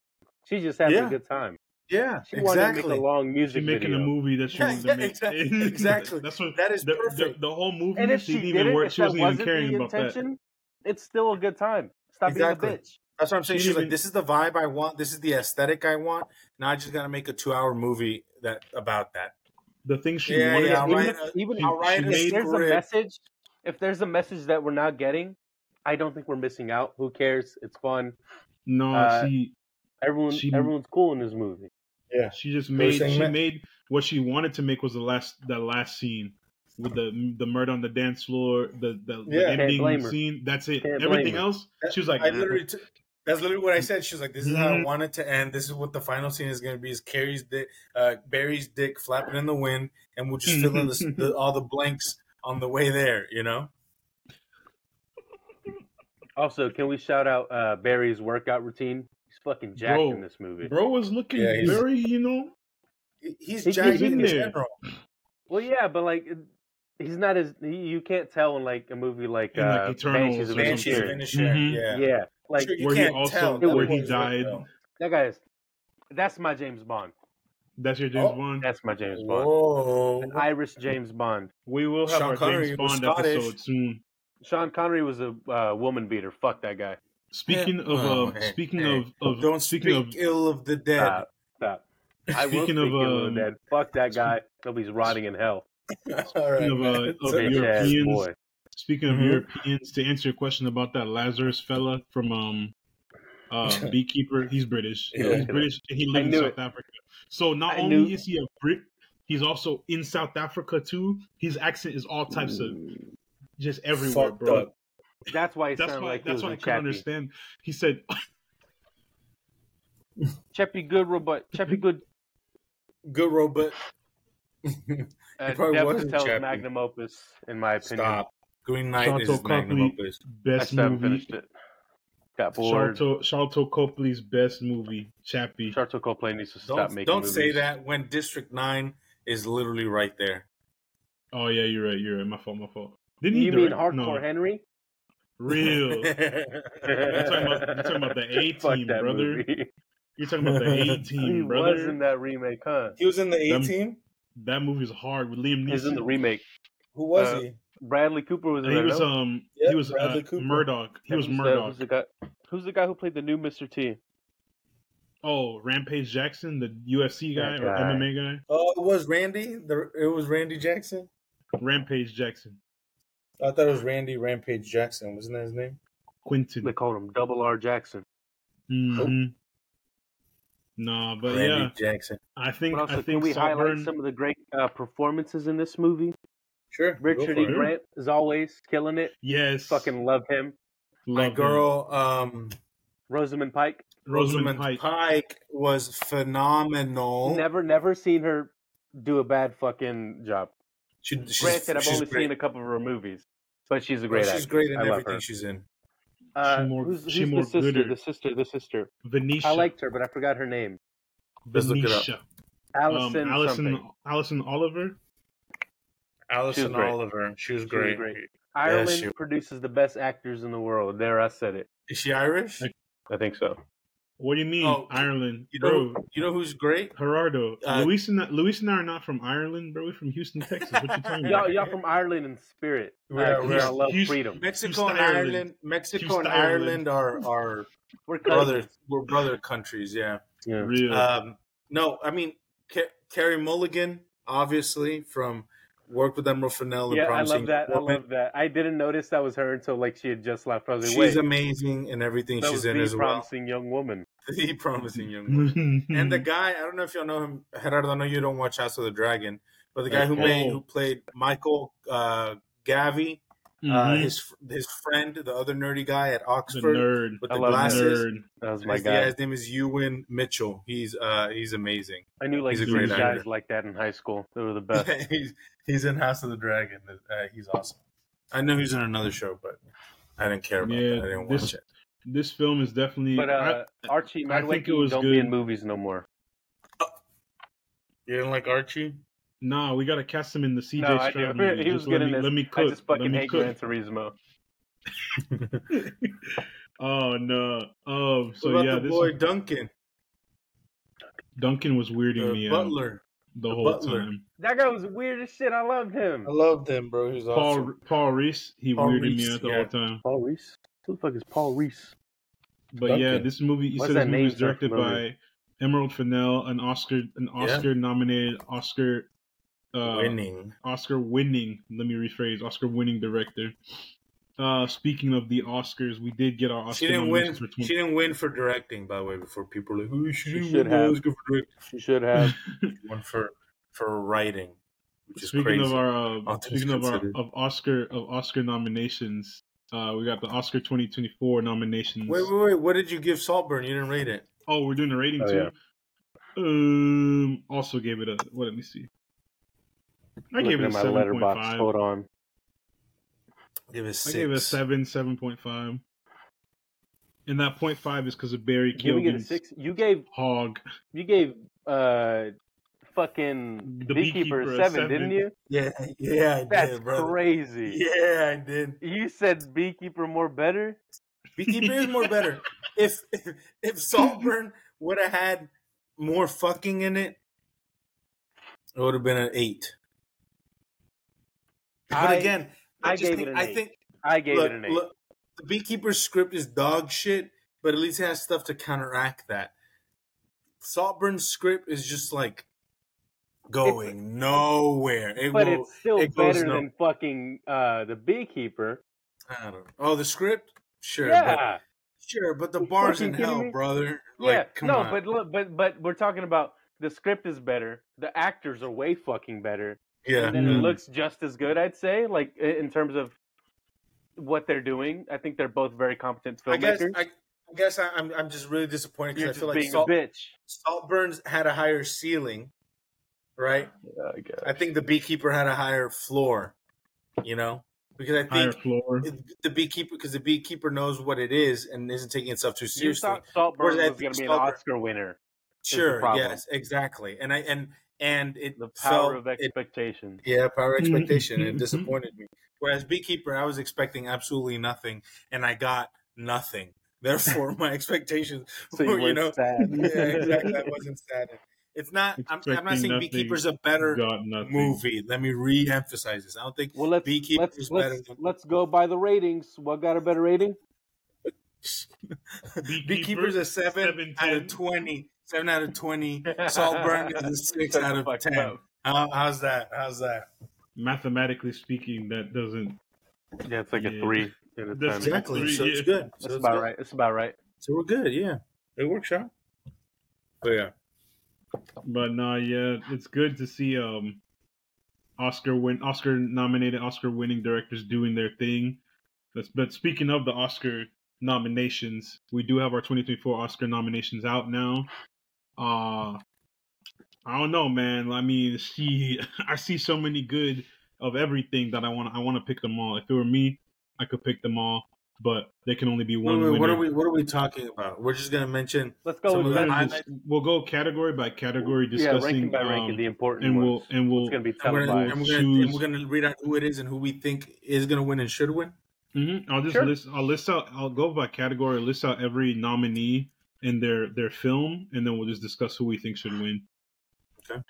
She just having
Yeah.
a good time.
Yeah,
She wanted to
exactly.
make a long
She's
music
making
video.
a movie that she
Yeah,
wants
yeah,
to make.
exactly- exactly.
That's what
That is
the,
perfect.
The, the whole movie.
And if
she
she
didn't even
it,
work.
if
She wasn't even
wasn't
caring
the
about that.
it's still a good time. Stop
Exactly.
being a bitch.
That's what I'm saying.
She
She's
didn't
like, this is the vibe I want. This is the aesthetic I want. Now I just gotta make a two-hour movie that about that.
The thing she
Yeah,
wanted.
yeah, I'll
even
write
if,
a-
even
I'll
write
if
a
there's a message, if there's a message that we're not getting, I don't think we're missing out. Who cares? It's fun.
No,
Uh,
see,
Everyone,
She-
everyone's cool in this movie.
Yeah,
she just made. She
that-
made what she wanted to make was the last. That last scene with the the murder on the dance floor. The the,
Yeah.
the ending scene. That's it.
Can't
Everything else, she was like,
I literally, t- That's literally what I said. She was like, "This is how I
Mhm.
want it to end. This is what the final scene is going to be: is Carrie's dick, uh, Barry's dick flapping in the wind, and we'll just fill in the, the, all the blanks on the way there." You know?
Also, can we shout out uh, Barry's workout routine? He's fucking jacked
Bro,
in this movie.
Bro was looking
Yeah,
very, you know.
He's
He
jacked
gets
in
in there.
general.
Well, yeah, but like, he's not as you can't tell in like a movie like,
In, like,
uh,
Eternals
Banshees of
or
Banshees
something.
Inisherin.
finisher.
Mhm.
Yeah.
Yeah, like
Sure,
where he also where he died.
real.
that guy is. That's my James Bond.
That's your James
Oh,
Bond.
That's my James Bond.
Whoa!
An Irish James Bond.
We will have
Sean
our
Connery
James Bond
Scottish.
episode soon.
Sean Connery was a uh, woman beater. Fuck that guy.
Speaking of
Oh,
uh,
hey,
speaking
hey.
of of
Don't
speaking
speak
of
ill of the dead.
Stop. Stop. I will
Speaking
speak
of,
ill of
um,
the dead. Fuck that guy. Nobody's rotting in hell.
All right,
speaking of, uh, of
So-
Europeans,
boy.
Speaking of
Mhm.
Europeans, to answer your question about that Lazarus fella from um uh Beekeeper, he's British.
Yeah.
He's British and he lives in South
it.
Africa. So not
I
only
knew-
is he a Brit, he's also in South Africa too. His accent is all types of just everywhere,
Fucked
bro.
up.
That's why he
That's
sounded
why
like he
that's
was
why I couldn't understand. He said
Chappie good robot. Chappie good.
Good robot.
Uh,
probably
Dev
wasn't Chappie.
magnum opus, in my opinion.
Stop. Green Knight
Sharlto
is his magnum
Copley,
opus.
I
best
still
movie.
finished it. Got bored.
Sharlto, Sharlto Copley's best movie, Chappie.
Sharlto Copley needs to stop
Don't,
making
don't
movies.
say that when District Nine is literally right there.
Oh yeah, you're right. You're right. My fault. My fault. Didn't he
You mean
direct-
Hardcore
no,
Henry?
Real. You're talking about, you're talking about the A
Fuck
team,
that
brother.
movie.
You're talking about the A team.
he
team,
was in that remake, huh?
he was in the A
Them-
team.
That movie's hard with Liam Neeson.
He's in the remake.
Who was
uh,
he?
Bradley Cooper was in
And he
there.
was
no?
um
Yep,
he was
Bradley
uh,
Cooper.
Murdoch. He was
Who's the-
Murdoch.
Who's the guy? Who's the guy who played the new Mr. T?
Oh, Rampage Jackson, the UFC guy
That
or MMA guy.
Oh, it was Randy. The, it was Randy Jackson.
Rampage Jackson.
I thought it was Randy Rampage Jackson. Wasn't that his name?
Quentin.
They called him Double R Jackson.
hmm Nah, but
Randy
yeah,
Jackson.
I think
also,
I
can
think
we highlight some of the great uh, performances in this movie?
Sure.
Richard E.
it.
Grant, is always, killing it.
Yes,
Fucking love him.
My
love him.
girl, um,
Rosamund Pike.
Rosamund
Rosamund
Pike.
Pike. was phenomenal.
Never, never seen her do a bad fucking job.
She, she's,
Granted, I've only
great.
seen a couple of her movies, but she's a great
Well,
actress.
she's great in
I love
everything she's in.
Uh,
She more-
who's
she
who's
more
the sister?
gooder.
The sister, the sister.
Venetia.
I liked her, but I forgot her name.
Let's look it up.
Venetia.
Alison,
um, Alison,
something.
Alison Oliver.
Alison
great.
Oliver. She was
She was
great.
great. Ireland
she-
produces the best actors in the world. There, I said it.
Is she Irish?
I think so.
What do you mean,
Oh,
Ireland,
You
bro?
know, you know who's great?
Gerardo,
Uh,
Luis and Luis and I are not from Ireland, bro. We're from Houston, Texas. What you talking
Y'all,
about?
y'all from Ireland in spirit.
Yeah,
Uh, 'cause
we're-
y'all love
Houston-
freedom.
Mexico and Ireland.
Ireland.
Mexico
Houston,
and
Ireland.
Ireland are are
We're
brother. We're brother countries. Yeah.
Yeah.
Real.
Um, no, I mean Ca- Carey Mulligan, obviously from work with Emerald Fennell and
Yeah, I love that. I love that. I didn't notice that was her until like she had just left. I was like, wait,
She's amazing in everything
that
she's
was
in
the
as well.
promising young woman.
The promising young woman. and the guy, I don't know if y'all know him, Gerardo. I know you don't watch House of the Dragon, but the guy who made who played Michael uh, Gavey, uh,
Mhm.
his his friend, the other nerdy guy at
the
Oxford
nerd.
with
I
the
love
glasses.
Nerd.
That was my
His,
guy.
yeah, his name is Ewan Mitchell. He's uh he's amazing.
I knew like
he's a
three
great
guys
actor.
like that in high school. They were the best.
he's he's in House of the Dragon. Uh, he's awesome. I know he's in another show, but I didn't care about
Yeah,
that. I didn't
this-
watch it.
This film is definitely.
But uh, Archie
I think it was
don't be in movies no more.
You didn't like Archie?
I, nah, we gotta cast him in the CJ
No, I
Stroud movie.
He was
Just let
good in
me,
this.
let me
I just fucking
let me
hate
cook.
Gran Turismo.
oh no. Um.
What
So
about
yeah,
the
this
boy Duncan,
Duncan was weirding
the
me out
butler?
the
the
whole
butler.
time.
That guy was weird as shit. I loved him.
I loved him, bro. He was
Paul
awesome.
Paul Rhys, he
Paul
weirded
Rhys,
me out the
yeah.
whole time.
Paul Rhys. Who the fuck is Paul Rhys?
But yeah, this movie. You
What's
said
that
this movie
name
was directed
familiar?
by Emerald Fennell, an Oscar, an
Yeah.
Oscar nominated, Oscar, uh,
Winning.
Oscar winning. Let me rephrase: Oscar winning director. Uh, speaking of the Oscars, we did get our Oscar
She didn't win.
nominations for
She didn't win for directing, by the way. Before people are like, oh, she
She
didn't
should
win
have.
Oscar for directing.
She should have.
twenty.
She won for for writing, which is
speaking
crazy.
of our uh, speaking of our of Oscar of Oscar nominations, Uh, we got the Oscar 2024 nominations.
Wait, wait, wait. What did you give Saltburn? You didn't rate it.
Oh, we're doing the rating
Oh,
too.
yeah.
Um, also gave it a. What? Let me see. I
Looking
gave it a
my
seven
Letterboxd.
five.
Hold on.
Give it
I
six.
gave it a seven, seven point five. And that point five is because of Barry
Giving it a
Keoghan's
six. You gave
hog.
you gave uh fucking
The
beekeeper,
Beekeeper
a
a
seven,
seven.
didn't you?
Yeah, yeah, I
That's
did, bro.
crazy.
Yeah, I did.
You said beekeeper more better.
Beekeeper is more better. If if, if Saltburn would have had more fucking in it, it would have been an eight. But
I-
again, I,
gave
think,
it an
I
eight.
think
I gave
look,
it an eight.
look, the Beekeeper's script is dog shit, but at least it has stuff to counteract that. Saltburn's script is just like going nowhere. It
but
will,
it's still
it
better
no-
than fucking uh the beekeeper.
I don't know. Oh, the script? Sure, but
yeah.
sure, but the bar's in hell,
me?
brother.
Yeah.
Like,
no,
on.
but look but but we're talking about the script is better. The actors are way fucking better.
Yeah.
And then it
Mhm.
looks just as good, I'd say, like in terms of what they're doing. I think they're both very competent
I guess
filmmakers.
I, I guess I, I'm I'm just really disappointed because I
just
feel like Salt,
a bitch.
Saltburns had a higher ceiling, right?
Yeah, I guess.
I think the Beekeeper had a higher floor, you know, because I think it- the Beekeeper because the Beekeeper knows what it is and isn't taking itself too
You
seriously.
thought Saltburn
Whereas
was going to be an Oscar winner.
Sure, yes, exactly, and I and and it
The power
felt-
of
it-
expectation.
Yeah, power
Mm-hmm.
expectation. it disappointed me. Whereas Beekeeper, I was expecting absolutely nothing, and I got nothing. Therefore, my expectations
so you
were,
were
you know,
sad.
yeah, exactly. I wasn't sad. It's not. I'm, I'm not saying
nothing,
Beekeeper's a better movie. Let me re-emphasize this. I don't think
Well, let's
Beekeeper
let's
is
let's,
better than-
let's go by the ratings. What got a better rating?
Beekeeper,
Beekeeper's a seven,
seven,
out of
10.
20. Seven out of twenty. Saltburn is a six out of ten. How, how's that? How's that?
Mathematically speaking, that doesn't.
Yeah, it's like a three out of
That's
ten.
Exactly.
Three,
So it's
yeah.
good. So
That's
it's
about
good.
right. It's about right.
So we're good. Yeah, it works out. But yeah.
But no, yeah, it's good to see um Oscar win Oscar nominated Oscar winning directors doing their thing. That's, but speaking of the Oscar nominations, we do have our 2024 Oscar nominations out now. Uh I don't know, man. I mean, she, I see so many good of everything that I want. I want to pick them all. If it were me, I could pick them all, but they can only be one
wait,
winner.
what are we? What are we talking about? We're just gonna mention.
Let's go
Some
with
of the
We'll just- we'll go category by category,
Yeah,
discussing
ranking by ranking
um,
the important
and
ones.
we'll and we'll
it's going to be
And we're, gonna, and, we're gonna, and we're gonna read out who it is and who we think is gonna win and should win.
hmm I'll just
Sure.
list. I'll list out. I'll go by category. List out every nominee in their their film, and then we'll just discuss who we think should win.
Okay.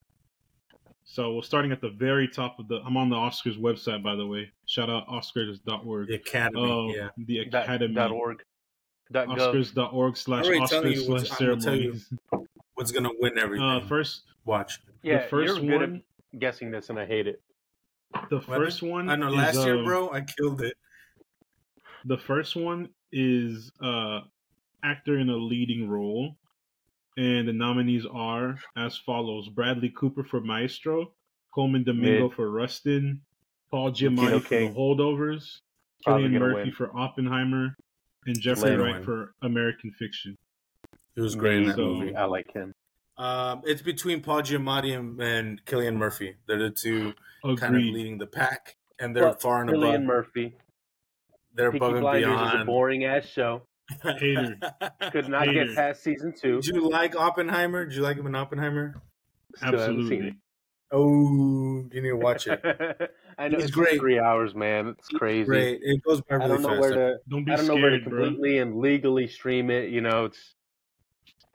So we're starting at the very top of the. I'm on the Oscars website, by the way. Shout out Oscars.org.
The Academy.
Uh,
yeah.
The
Dot-
Academy.
dot org. Dot gov.
Oscars.org slash
I'm already telling
Oscars
what's-
slash
I'm gonna
ceremonies.
What's gonna win everything?
Uh, first,
Watch.
Yeah,
the first
you're good
one.
at guessing this, and I hate it.
The
What?
first one.
I know.
is,
Last year,
um,
bro, I killed it.
The first one is uh actor in a leading role. And the nominees are as follows Bradley Cooper for Maestro, Colman Domingo
Mid.
for Rustin, Paul Giamatti
Okay.
for The Holdovers,
Probably Cillian
Murphy
win.
for Oppenheimer, and Jeffrey
Later
Wright
win.
for American Fiction.
He was great in that
So-
movie.
I like him.
Um, it's between Paul Giamatti and, and Cillian Murphy. They're the two kind of leading the pack, and they're
But
far and
Cillian
above.
Murphy.
They're
Peaky
above and
Blinders is a boring ass show.
Hater.
Could not
Hater.
get past season two.
Did you like Oppenheimer? Did you like him in Oppenheimer?
Still
Absolutely.
Oh, you need to watch it.
I know
He's
it's
great.
three hours, man. It's crazy.
Great. It goes by really I
don't know
fast.
where to.
Don't be
I don't know where to
scared, bro.
completely and legally stream it. You know, it's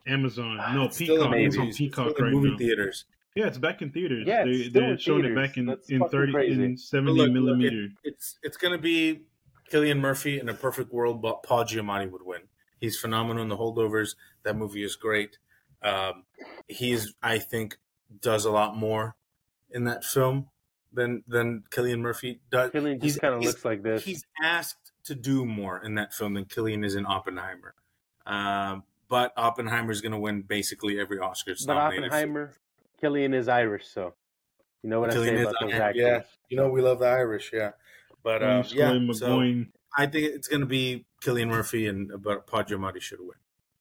Amazon. Ah, no,
It's
Peacock.
in
It's on
movies. It's
Peacock
still in
right
movie
now.
theaters.
Yeah, it's back in theaters.
Yeah,
they,
it's still
they're
in
showing it back in,
That's
in 30
crazy.
in 70
look, look,
millimeter.
it- it's it's gonna be Cillian Murphy in a perfect world, but Paul Giamatti would win. He's phenomenal in the holdovers. That movie is great. Um, he's I think does a lot more in that film than than Cillian Murphy does.
Cillian
He's-
just kind of looks like this.
He's asked to do more in that film than Cillian is in Oppenheimer. Um, but Oppenheimer is going to win basically every Oscar.
But Oppenheimer, Cillian is Irish, so you know what I
Cillian
say
is
about those actors.
yeah. You know we love the Irish, yeah. But uh,
Queen
yeah,
Scully
so I think it's going to be Cillian Murphy and but Paul Giamatti should win.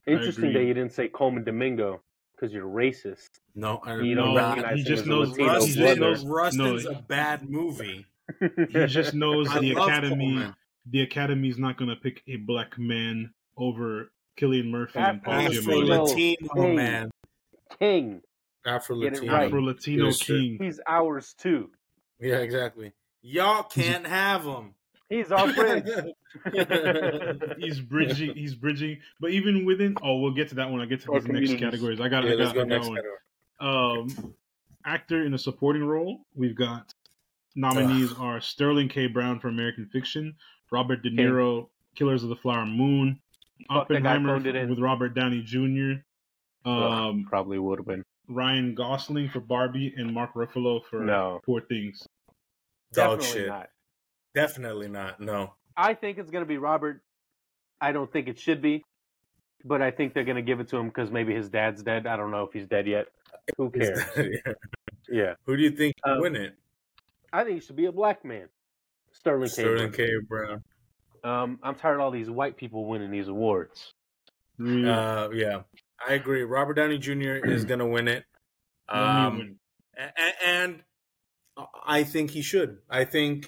Interesting that you didn't say Colman Domingo because you're racist.
No, I
You
don't
no,
recognize
he just
as
knows
Latino
Rustin,
he just knows-
Rustin's
no.
a bad movie.
He just knows the academy.
Colman.
The academy's not going to pick a black man over Cillian Murphy and Paul
Afro
Afro
Giamatti.
Latino.
Latino man.
King,
Afro Latino.
right.
Afro Latino king.
he's ours too.
Yeah, exactly. Y'all can't have him.
He's our prince.
he's bridging. He's bridging. But even within, oh, we'll get to that when I get to
Or
these next categories. I got.
yeah,
I
let's
got,
go
I
next
one. Um, actor in a supporting role. We've got nominees are Sterling K. Brown for American Fiction, Robert De Niro, Killers of the Flower Moon,
Fuck,
Oppenheimer
phoned it in.
with Robert Downey Jr. Um,
Probably would have been.
Ryan Gosling for Barbie and Mark Ruffalo for
No.
Poor Things.
Dog
Definitely
shit.
not.
Definitely not. No.
I think it's going to be Robert. I don't think it should be, but I think they're going to give it to him because maybe his dad's dead. I don't know if he's dead yet. Who cares? yeah,
Who do you think
Um,
win it?
I think it should be a black man. Sterling, K.
Sterling K. Brown.
Um, I'm tired of all these white people winning these awards.
Uh, yeah, I agree. Robert Downey Jr. is going to win it.
Let me
Um,
win.
and I think he should. I think,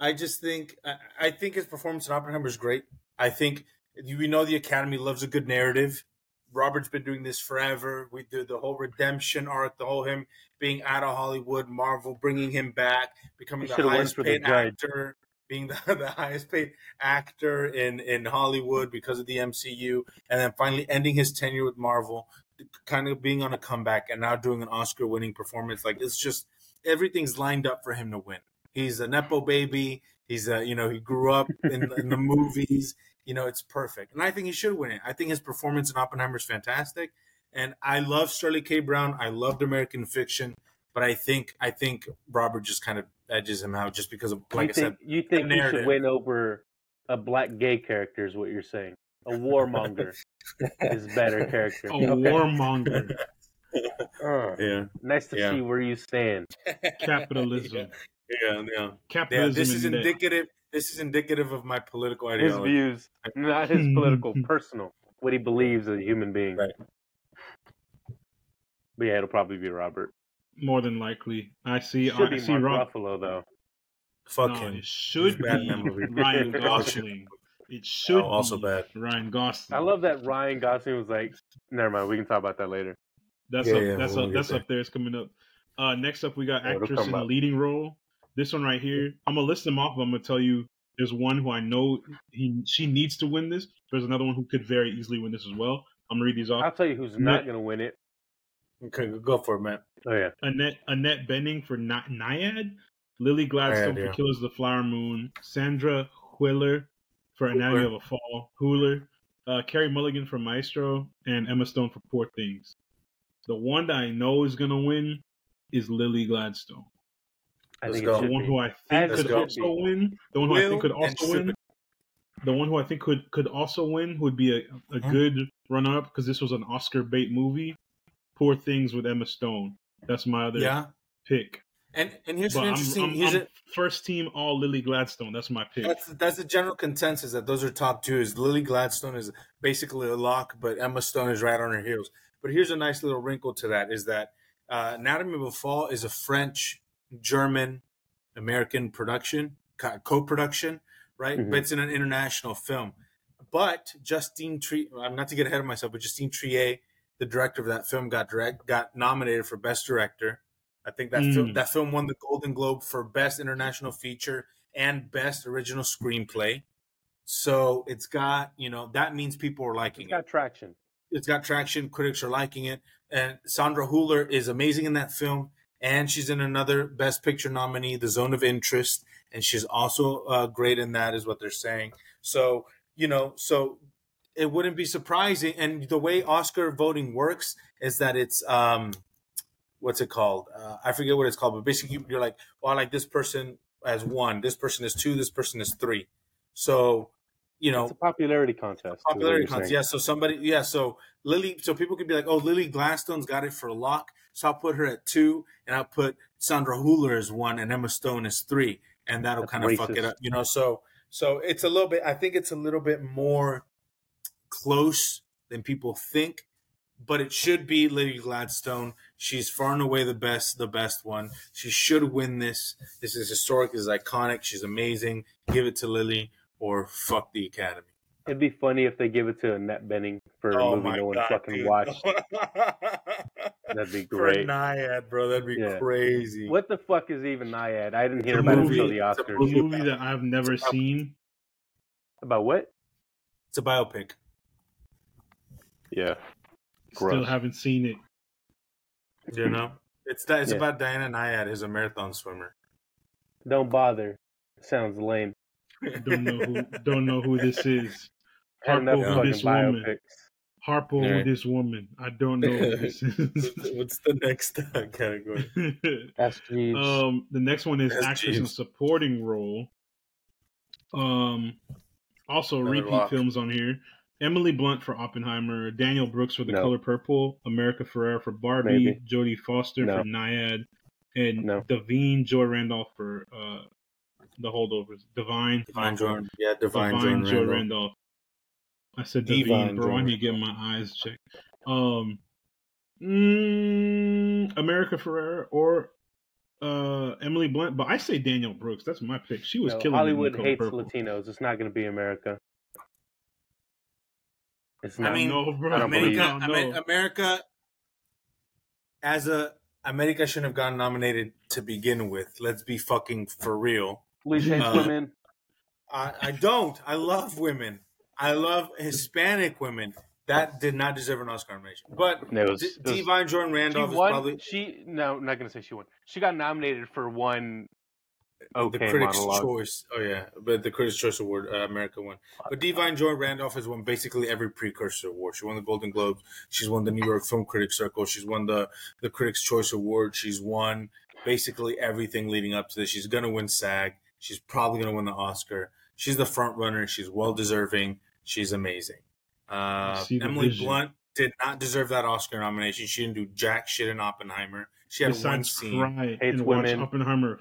I just think, I- I think his performance in Oppenheimer is great. I think we know the Academy loves a good narrative. Robert's been doing this forever. We did the whole redemption arc, the whole him being out of Hollywood, Marvel bringing him back, becoming the highest
for the
paid actor, being the, the highest paid actor in in Hollywood because of the MCU, and then finally ending his tenure with Marvel, kind of being on a comeback, and now doing an Oscar-winning performance. Like it's just everything's lined up for him to win. He's a nepo baby. He's a you know he grew up in, in the movies. You know it's perfect, and I think he should win it. I think his performance in Oppenheimer is fantastic, and I love Sterling K. Brown. I loved American Fiction, but I think I think Robert just kind of edges him out just because of like
you
I
think
said.
you think he should win over a black gay character? Is what you're saying? A warmonger is better character.
A
Okay.
warmonger.
Uh,
Yeah,
nice to
Yeah.
see where you stand.
Capitalism.
yeah, yeah. yeah. This is
in debt.
indicative. This is indicative of my political
His views, not his political, personal. What he believes as a human being.
Right.
But yeah, it'll probably be Robert.
More than likely. I see.
Should
I
be
see.
Mark
Rob,
Ruffalo though.
Fuck
no,
him.
it should
He's bad
be
that movie.
Ryan Gosling. It should
Oh, also
be
bad.
Ryan Gosling.
I love that Ryan Gosling was like, never mind, we can talk about that later.
That's
Yeah,
up.
yeah,
that's
we'll
up. That's
there.
up there. It's coming up. Uh, next up, we got
Yeah,
actress in a
up.
leading role. This one right here. I'm gonna list them off, but I'm gonna tell you. There's one who I know he she needs to win this. There's another one who could very easily win this as well. I'm gonna read these off.
I'll tell you who's not going to win it.
Okay, go for it, man.
Oh yeah,
Annette Annette Bening for Ni- Nyad, Lily Gladstone
Nyad, yeah.
for Killers of the Flower Moon, Sandra Hüller for Anatomy
Hüller.
of a Fall, Hüller, uh, Carey Mulligan for Maestro, and Emma Stone for Poor Things. The one that I know is gonna win is Lily Gladstone.
I
Let's
think
go.
The one
be.
who I
As
think
it
could
should
also win. The one who I think could also win. The one who I think could could also win would be a, a good runner up because this was an Oscar bait movie. Poor Things with Emma Stone. That's my other
Yeah,
pick.
and and here's
But
an
I'm,
interesting.
I'm,
here's
I'm
a,
first team all Lily Gladstone. That's my pick.
that's that's the general consensus that those are top two. Is Lily Gladstone is basically a lock, but Emma Stone is right on her heels. But here's a nice little wrinkle to that: is that uh, Anatomy of a Fall is a French, German, American production, co- co-production, right?
Mhm.
But it's in an international film. But Justine Triet, I'm not to get ahead of myself, but Justine Triet, the director of that film, got direct got nominated for Best Director. I think that
Mm.
film that film won the Golden Globe for Best International Feature and Best Original Screenplay. So it's got you know that means people are liking
It's
it
got traction.
It's got traction. Critics are liking it, and Sandra Hüller is amazing in that film. And she's in another Best Picture nominee, The Zone of Interest, and she's also uh, great in that, is what they're saying. So you know, so it wouldn't be surprising. And the way Oscar voting works is that it's um, what's it called? Uh, I forget what it's called, but basically you're like, well, I like this person as one, this person is two, this person is three. So you know,
It's a popularity contest. what
popularity contest.
saying.
Yeah, so somebody, yeah, so Lily, so people could be like, oh, Lily Gladstone's got it for a lock, so I'll put her at two, and I'll put Sandra Hüller as one, and Emma Stone as three, and that'll
That's
kind of fuck it up, you know. So, So it's a little bit. I think it's a little bit more close than people think, but it should be Lily Gladstone. She's far and away the best, the best one. She should win this. This is historic. This is iconic. She's amazing. Give it to Lily or fuck the Academy.
It'd be funny if they give it to Annette Bening for a oh movie no one fucking
dude.
watched. That'd be great.
For a
great.
Nyad, bro. That'd be
Yeah.
crazy.
What the fuck is even Nyad? I didn't hear
a
about it
movie-
until the
it's a
A
movie.
movie that I've never seen.
About what?
It's a biopic.
Yeah.
Still haven't seen it.
You know, it's. It's
Yeah.
about Diana Nyad, who's a marathon swimmer.
Don't bother. Sounds lame.
Don't know who. Don't know who this is. Harpo, who this woman?
biopics.
Harpo,
Yeah.
who this woman? I don't know who this is.
What's the next uh, category?
Um, the next one is
That's
actress in supporting role. Um, also
Another
repeat
lock.
films on here. Emily Blunt for Oppenheimer, Daniel Brooks for The
No.
Color Purple, America Ferrera for Barbie,
Maybe.
Jodie Foster
No.
for Nyad, and
No.
Devine Joy Randolph for uh, The Holdovers. Divine,
Divine Jordan. Yeah, Divine,
Divine
Jordan.
Joy
Randall.
Randolph. I said
Divine
Divine, bro. I need to get my eyes checked. Um, mm, America Ferrera or uh, Emily Blunt, but I say Daniel Brooks. That's my pick. She was
No,
killing
Hollywood
it
hates
Purple.
Latinos. It's not going to be America. It's
I
not.
mean,
no, bro.
I don't
America,
I don't
Amer-
know.
America, as a America shouldn't have gotten nominated to begin with. Let's be fucking for real.
Police hates
uh,
women.
I, I don't. I love women. I love Hispanic women. That did not deserve an Oscar nomination. But
It was,
D-
it was-
Divine Jordan
she
Randolph is
won.
probably
She no, I'm not going to say she won. She got nominated for one. Okay, the
Critics'
monologue.
Choice. Oh yeah, but the Critics' Choice Award, uh, America won. But Divine Joy Randolph has won basically every precursor award. She won the Golden Globes. She's won the New York Film Critics Circle. She's won the the Critics' Choice Award. She's won basically everything leading up to this. She's gonna win SAG. She's probably gonna win the Oscar. She's the front runner. She's well deserving. She's amazing. Uh, Emily
vision.
Blunt did not deserve that Oscar nomination. She didn't do jack shit in Oppenheimer. She had one scene.
cry
Hates
and watch. Oppenheimer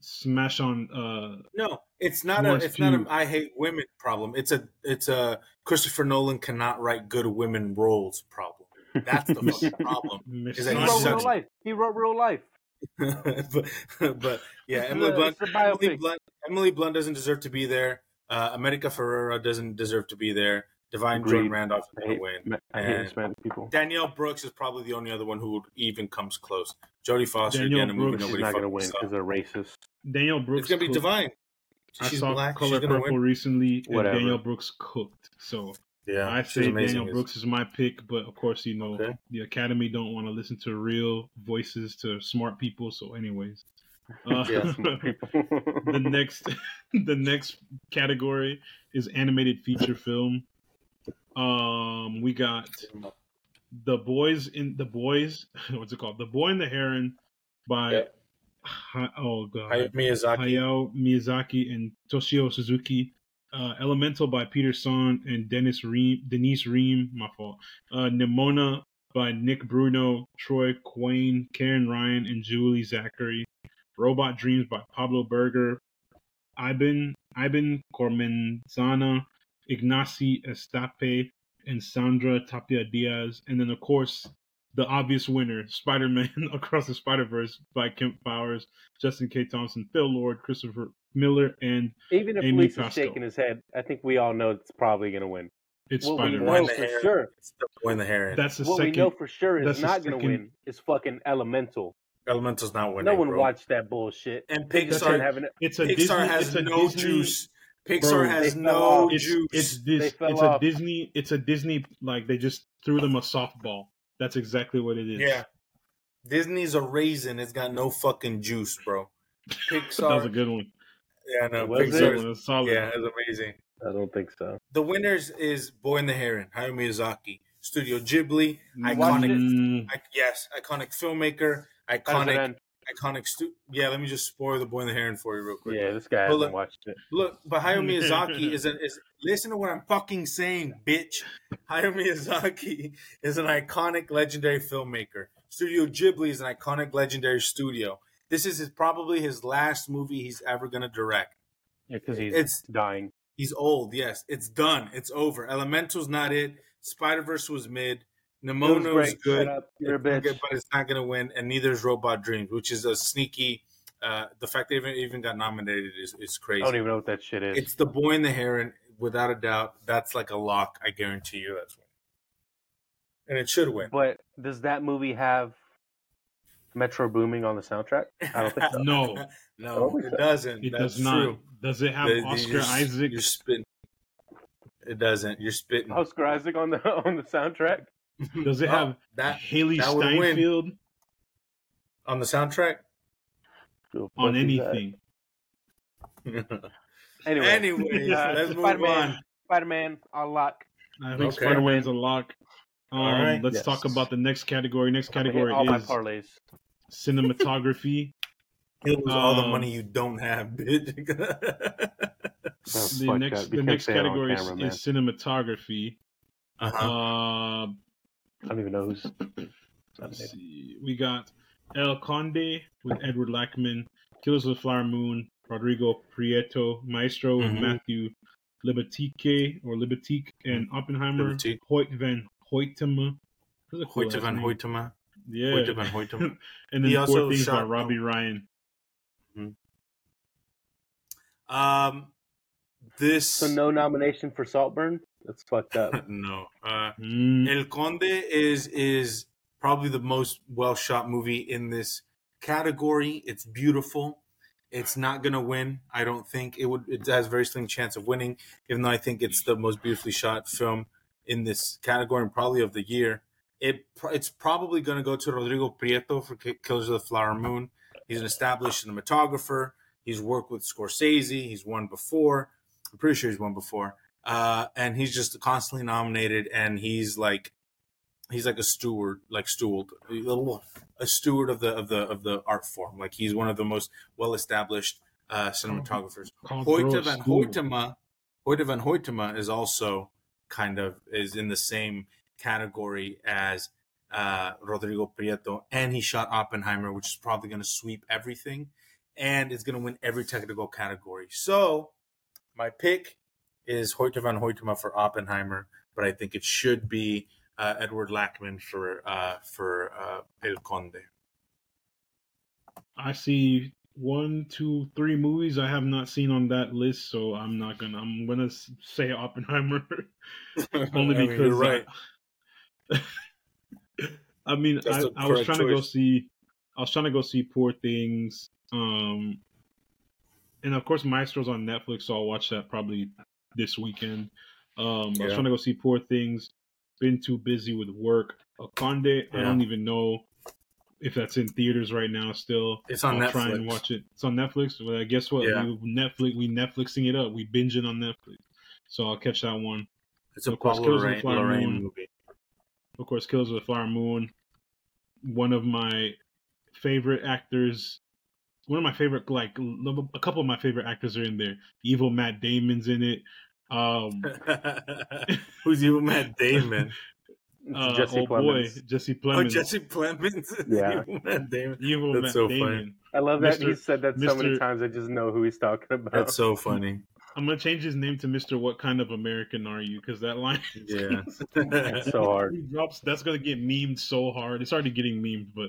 smash on uh
No, it's not a
Wants
it's not a I hate women problem. It's a it's a Christopher Nolan cannot write good women roles problem. That's the fucking problem.
Miss
Is that
He wrote real life. He wrote real life.
but, but yeah,
It's
Emily
a-
Blunt, Emily. Blunt Emily Blunt doesn't deserve to be there. Uh, America Ferrera doesn't deserve to be there. Divine
Agreed.
Jordan Randolph is
I
gonna
hate,
win.
I hate
And-
Hispanic people.
Danielle Brooks is probably the only other one who even comes close. Jodie Foster
Danielle
again, a movie
Brooks
nobody
not going to win
saw.
because they're racist.
Danielle Brooks.
It's gonna be
cooked.
Divine.
I
She's
saw
black.
Color
She's
Purple
win.
recently, and Danielle Brooks cooked. So
Yeah,
I
she's
say
amazing.
Daniel Brooks is my pick, but of course, you know,
Okay.
the Academy don't want to listen to real voices to smart people. So, anyways, uh,
Yeah, people.
the next the next category is animated feature film. Um, we got the boys in the boys. What's it called? The Boy and the Heron by
Yep.
Hi- oh god
Hayao Miyazaki.
Hayao Miyazaki and Toshio Suzuki. Uh, Elemental by Peter Sohn and Dennis Ream, Denise Ream. My fault. Uh, Nimona by Nick Bruno, Troy Quane, Karen Ryan, and Julie Zackary. Robot Dreams by Pablo Berger. Ibon Ibon Cormenzana, Ignasi Estapé, and Sandra Tapia Diaz. And then, of course, the obvious winner, Spider Man Across the Spider Verse by Kemp Powers, Justin K. Thompson, Phil Lord, Christopher Miller, and
Even if
Amy
Lisa's
Pascal.
shaking his head, I think we all know it's probably going to win.
it's
What we
Spider
know
Man.
the
for
Heron.
sure,
It's the Boy and the Heron.
That's the
what
second.
we know for sure is not going to win is fucking Elemental.
Elemental's not winning.
no one
bro.
watched that bullshit.
And Pixar,
didn't have an-
it's a
Pixar
Disney.
has
it's a
no
Disney,
juice. Pixar
Bro,
has no.
It's
juice.
it's this.
fell
It's a. Disney. It's a Disney. Like they just threw them a softball. That's exactly what it is.
yeah. Disney's a raisin. It's got no fucking juice, bro.
that was a good one.
Yeah, no.
Was
That
it?
Pixar.
was solid.
Yeah, it's amazing.
I don't think so.
The winners is Boy and the Heron, Hayao Miyazaki, Studio Ghibli, iconic.
Mm,
I, yes, iconic filmmaker,
How does it
iconic, iconic. Stu- yeah, let me just spoil the Boy and the Heron for you real quick.
Yeah, this guy
Well,
hasn't
look-
watched it.
Look, but Hayao Miyazaki is an is listen to what I'm fucking saying, bitch. Hayao Miyazaki is an iconic, legendary filmmaker. Studio Ghibli is an iconic, legendary studio. This is his, probably his last movie he's ever gonna direct.
Yeah, because he's
It's-
dying.
He's old. Yes, it's done. It's over. Elemental's not it. Spider Verse was mid.
It was
good.
You're a
It's
bitch.
good, but it's not going to win. And neither is Robot Dreams, which is a sneaky. Uh, the fact they even even got nominated is, is crazy.
I don't even know what that shit is.
It's the boy and the heron, without a doubt. That's like a lock. I guarantee you, that's one. And it should win.
But does that movie have Metro Booming on the soundtrack? I don't think so.
No.
no,
don't think
it
so.
doesn't.
It
That's
does not.
true.
Does it have
The- the-
Oscar
you're,
Isaac?
You're spitting. It doesn't. You're spitting.
Oscar Isaac on the on the soundtrack.
Does it
Oh,
have
that
Hailee
that would win.
Steinfeld
on the soundtrack?
Who
on
fuck is that?
anything?
Anyway,
Anyways,
Uh,
let's
Spider-Man.
on.
Spider Man on lock.
I think
Okay.
Spider Man's a lock. Um,
All right.
Let's
Yes.
talk about the next category. Next
I'm
category
all my
is
parlays.
Cinematography.
It was all the
Um,
money you don't have, bitch.
The next the next
can't say it on
category is,
camera, man.
is cinematography.
uh-huh.
Uh,
I don't even know who's.
let's see. We got El Conde with Edward Lachman, Killers of the Flower Moon, Rodrigo Prieto, Maestro with
Mhm.
Matthew Libatique or Libatique, and Oppenheimer,
Libatique.
Hoyte van Hoytema. That's cool
Hoyte van. Hoytema.
Yeah.
Hoyte van Hoytema.
and then
He
Four
also
Things by
shot-
Robbie Ryan.
Um, this
So no nomination for Saltburn. That's fucked up.
no. Uh,
Mm,
El Conde is is probably the most well shot movie in this category. It's beautiful. It's not gonna win. I don't think it would. It has a very slim chance of winning, even though I think it's the most beautifully shot film in this category and probably of the year. It it's probably gonna go to Rodrigo Prieto for Killers of the Flower Moon. He's an established cinematographer. He's worked with Scorsese. He's won before. I'm pretty sure he's won before. Uh, and he's just constantly nominated. And he's like, he's like a steward, like steward, a steward of the of the of the art form. Like he's one of the most well established uh, cinematographers. Hoyte van. Hoytema, Hoyte van Hoytema is also kind of is in the same category as uh, Rodrigo Prieto, and he shot Oppenheimer, which is probably going to sweep everything, and it's going to win every technical category. So, my pick is Hoyte van Hoytema for Oppenheimer, but I think it should be uh, Edward Lachman for uh, for uh, El Conde.
I see one, two, three movies I have not seen on that list, so I'm not gonna. I'm gonna say Oppenheimer only
I mean,
because
you're right.
I, I mean, I, I was trying to go see. I was trying to go see Poor Things, um, and of course Maestro's on Netflix, so I'll watch that probably this weekend. Um, I was trying to go see Poor Things. Been too busy with work. A conde, I don't even know if that's in theaters right now. Still,
It's on
I'll try and
Netflix.
watch it. It's on Netflix. Well, guess what?
Yeah.
We Netflix. We Netflixing it up. We binging on Netflix. So I'll catch that one.
It's a
Of course,
Pablo
Killers of the
Larraín,
Larraín
movie.
Of course, Killers of the Flower Moon. One of my favorite actors. One of my favorite, like a couple of my favorite actors are in there. Evil Matt Damon's in it. Um,
Who's you, Matt Damon?
It's
uh,
Jesse
oh
Plemons.
boy, Jesse
oh, Jesse Plemons.
Yeah.
You, Matt Damon.
Evil
That's
Matt
so funny.
Damon.
I love that he said that so many times. I just know who he's talking about.
That's so funny.
I'm gonna change his name to Mister. What kind of American are you? Because that line,
Yeah.
It's so hard.
he drops. That's gonna get memed so hard. It's already getting memed, but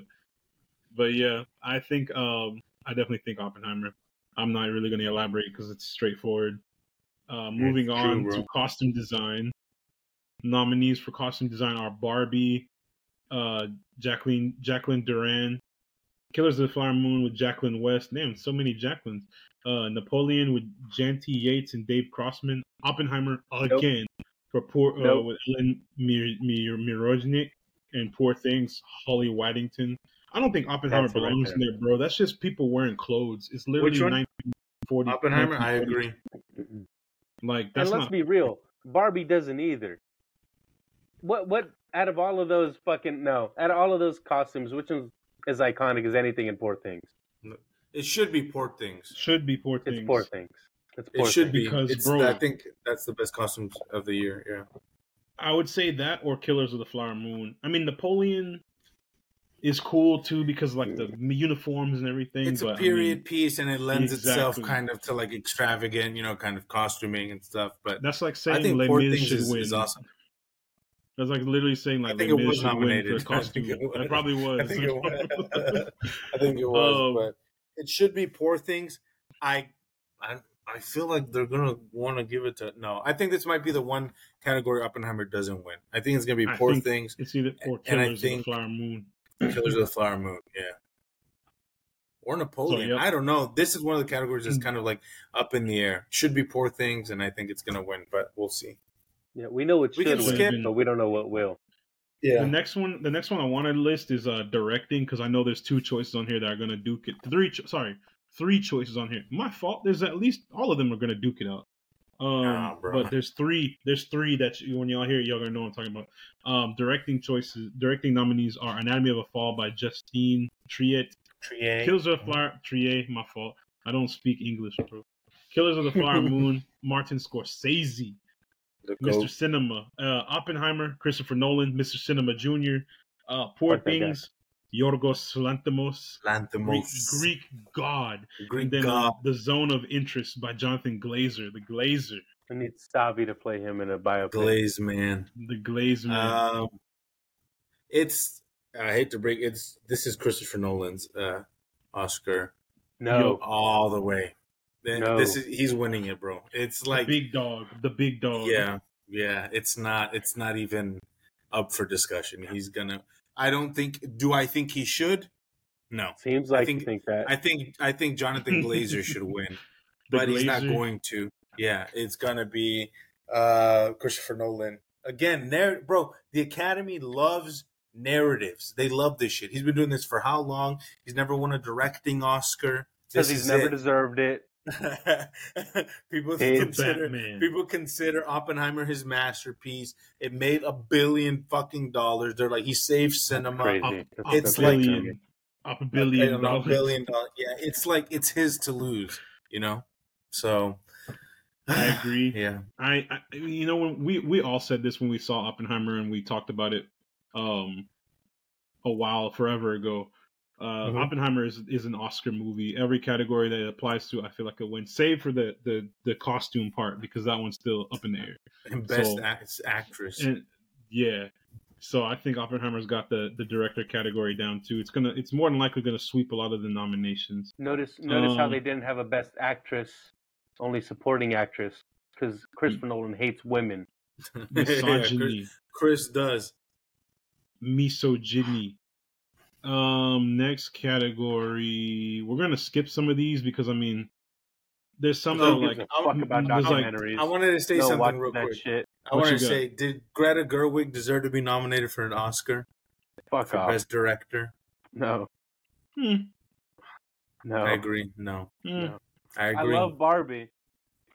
but yeah, I think um I definitely think Oppenheimer. I'm not really gonna elaborate because it's straightforward. Uh, moving
true,
on
bro.
to costume design. Nominees for costume design are Barbie, uh, Jacqueline Jacqueline Duran, Killers of the Flower Moon with Jacqueline West. Damn, so many Jacquelines. Uh, Napoleon with Janty Yates and Dave Crossman. Oppenheimer again for poor uh,
Nope.
with Ellen Mir- Mir- Mirojnik and Poor Things Holly Waddington. I don't think Oppenheimer
That's
belongs in there, bro. That's just people wearing clothes. It's literally
Which one?
1940.
Oppenheimer, I agree.
Like that's
and let's
not.
be real, Barbie doesn't either. What what out of all of those fucking no, out of all of those costumes, which one is iconic as anything in Poor Things?
It should be Poor Things.
should be Poor Things.
It's Poor Things. It's
It should
Things.
be.
Because,
It's,
bro-
I think that's the best costumes of the year.
Yeah, I would say that or Killers of the Flower Moon. I mean, Napoleon. is cool too because like the uniforms and everything.
It's
but,
a
I mean,
period piece, and it lends itself kind of to like extravagant, you know, kind of costuming and stuff. But
that's like
I
saying
think
Les
Poor
Mis
Things
should
is,
win.
is awesome.
That's like literally saying
I
like
think
Les
it
Mis
was
should win
nominated.
for
I think
costume.
it was.
It probably was.
I think it was. I think it was,
Um,
but it should be Poor Things. I, I, I feel like they're gonna want to give it to. No, I think this might be the one category Oppenheimer doesn't win. I think it's gonna be
I
Poor
think-
Things,
It's either or
And I
Killers
think-
of the Flower Moon.
Killers of the Flower Moon. Yeah. Or Napoleon.
So, yep.
I don't know. This is one of the categories
Hmm.
that's kind of like up in the air. Should be Poor Things, and I think it's gonna win, but we'll see.
Yeah, we know it
We
should
can
win,
skip-
but we don't know what will.
The next one, the next one I want to list is uh directing because I know there's two choices on here that are gonna duke it. Three, cho- sorry, three choices on here. My fault. There's at least all of them are gonna duke it out. Um,
Nah,
but there's three. There's three that you, when y'all hear it, y'all gonna know what I'm talking about. Um, directing choices, directing nominees are Anatomy of a Fall by Justine Triet,
Triet,
Killers of the Flower Triet. My fault. I don't speak English, bro. Killers of the Flower Moon, Martin Scorsese.
The
Mr.
goat.
Cinema, uh, Oppenheimer, Christopher Nolan, Mr. Cinema Jr., uh, Poor
Fuck.
Things, Yorgos Lanthimos, Greek,
Lanthimos.
Greek God,
Greek
and then
god.
uh, The Zone of Interest by Jonathan Glazer, the Glazer,
I need Savi to play him in a biopic.
Glaze man.
the Glazer man.
Um, it's I hate to break it's this is Christopher Nolan's uh Oscar
No,
all the way. Then
No.
this is he's winning it, bro. It's
the
like
big dog, the big dog.
yeah, yeah. It's not it's not even up for discussion. He's gonna. I don't think. Do I think he should? No.
seems
I
like
think-
you think that.
I think I think Jonathan Glazer should win,
The
but he's not going to. Yeah, it's gonna be uh Christopher Nolan again. Narr- bro, the Academy loves narratives. They love this shit. He's been doing this for how long? He's never won a directing Oscar.
Because he's never
it.
deserved it.
people
Hey,
consider
Batman.
people consider Oppenheimer his masterpiece. It made a billion fucking dollars. They're like he saved cinema.
Crazy.
Up, up
It's
a
like-
billion, up a
A
billion
a
dollars.
billion dollars. Yeah, it's like it's his to lose. You know, so
I agree.
Yeah,
I, I you know when we we all said this when we saw Oppenheimer and we talked about it um a while forever ago. Uh
Mhm.
Oppenheimer is is an Oscar movie. Every category that it applies to, I feel like it wins, save for the the the costume part because that one's still up in the air.
and best
So-
act- actress.
And yeah. So I think Oppenheimer's got the the director category down too. It's gonna it's more than likely gonna sweep a lot of the nominations.
Notice, notice how
Um,
they didn't have a best actress, only supporting actress, because Christopher Nolan hates women.
Yeah,
Misogyny.
Chris, Chris does.
misogyny. Um, next category, we're gonna skip some of these because I mean, there's some that are
Who
like
gives a fuck about
there's like-
I wanted to say
no,
something real quick.
shit.
I
What
wanted to
got?
say, did Greta Gerwig deserve to be nominated for an Oscar
Fuck
for
off.
best director?
No,
hmm,
no.
I agree. No,
hmm.
No.
I agree.
I love Barbie.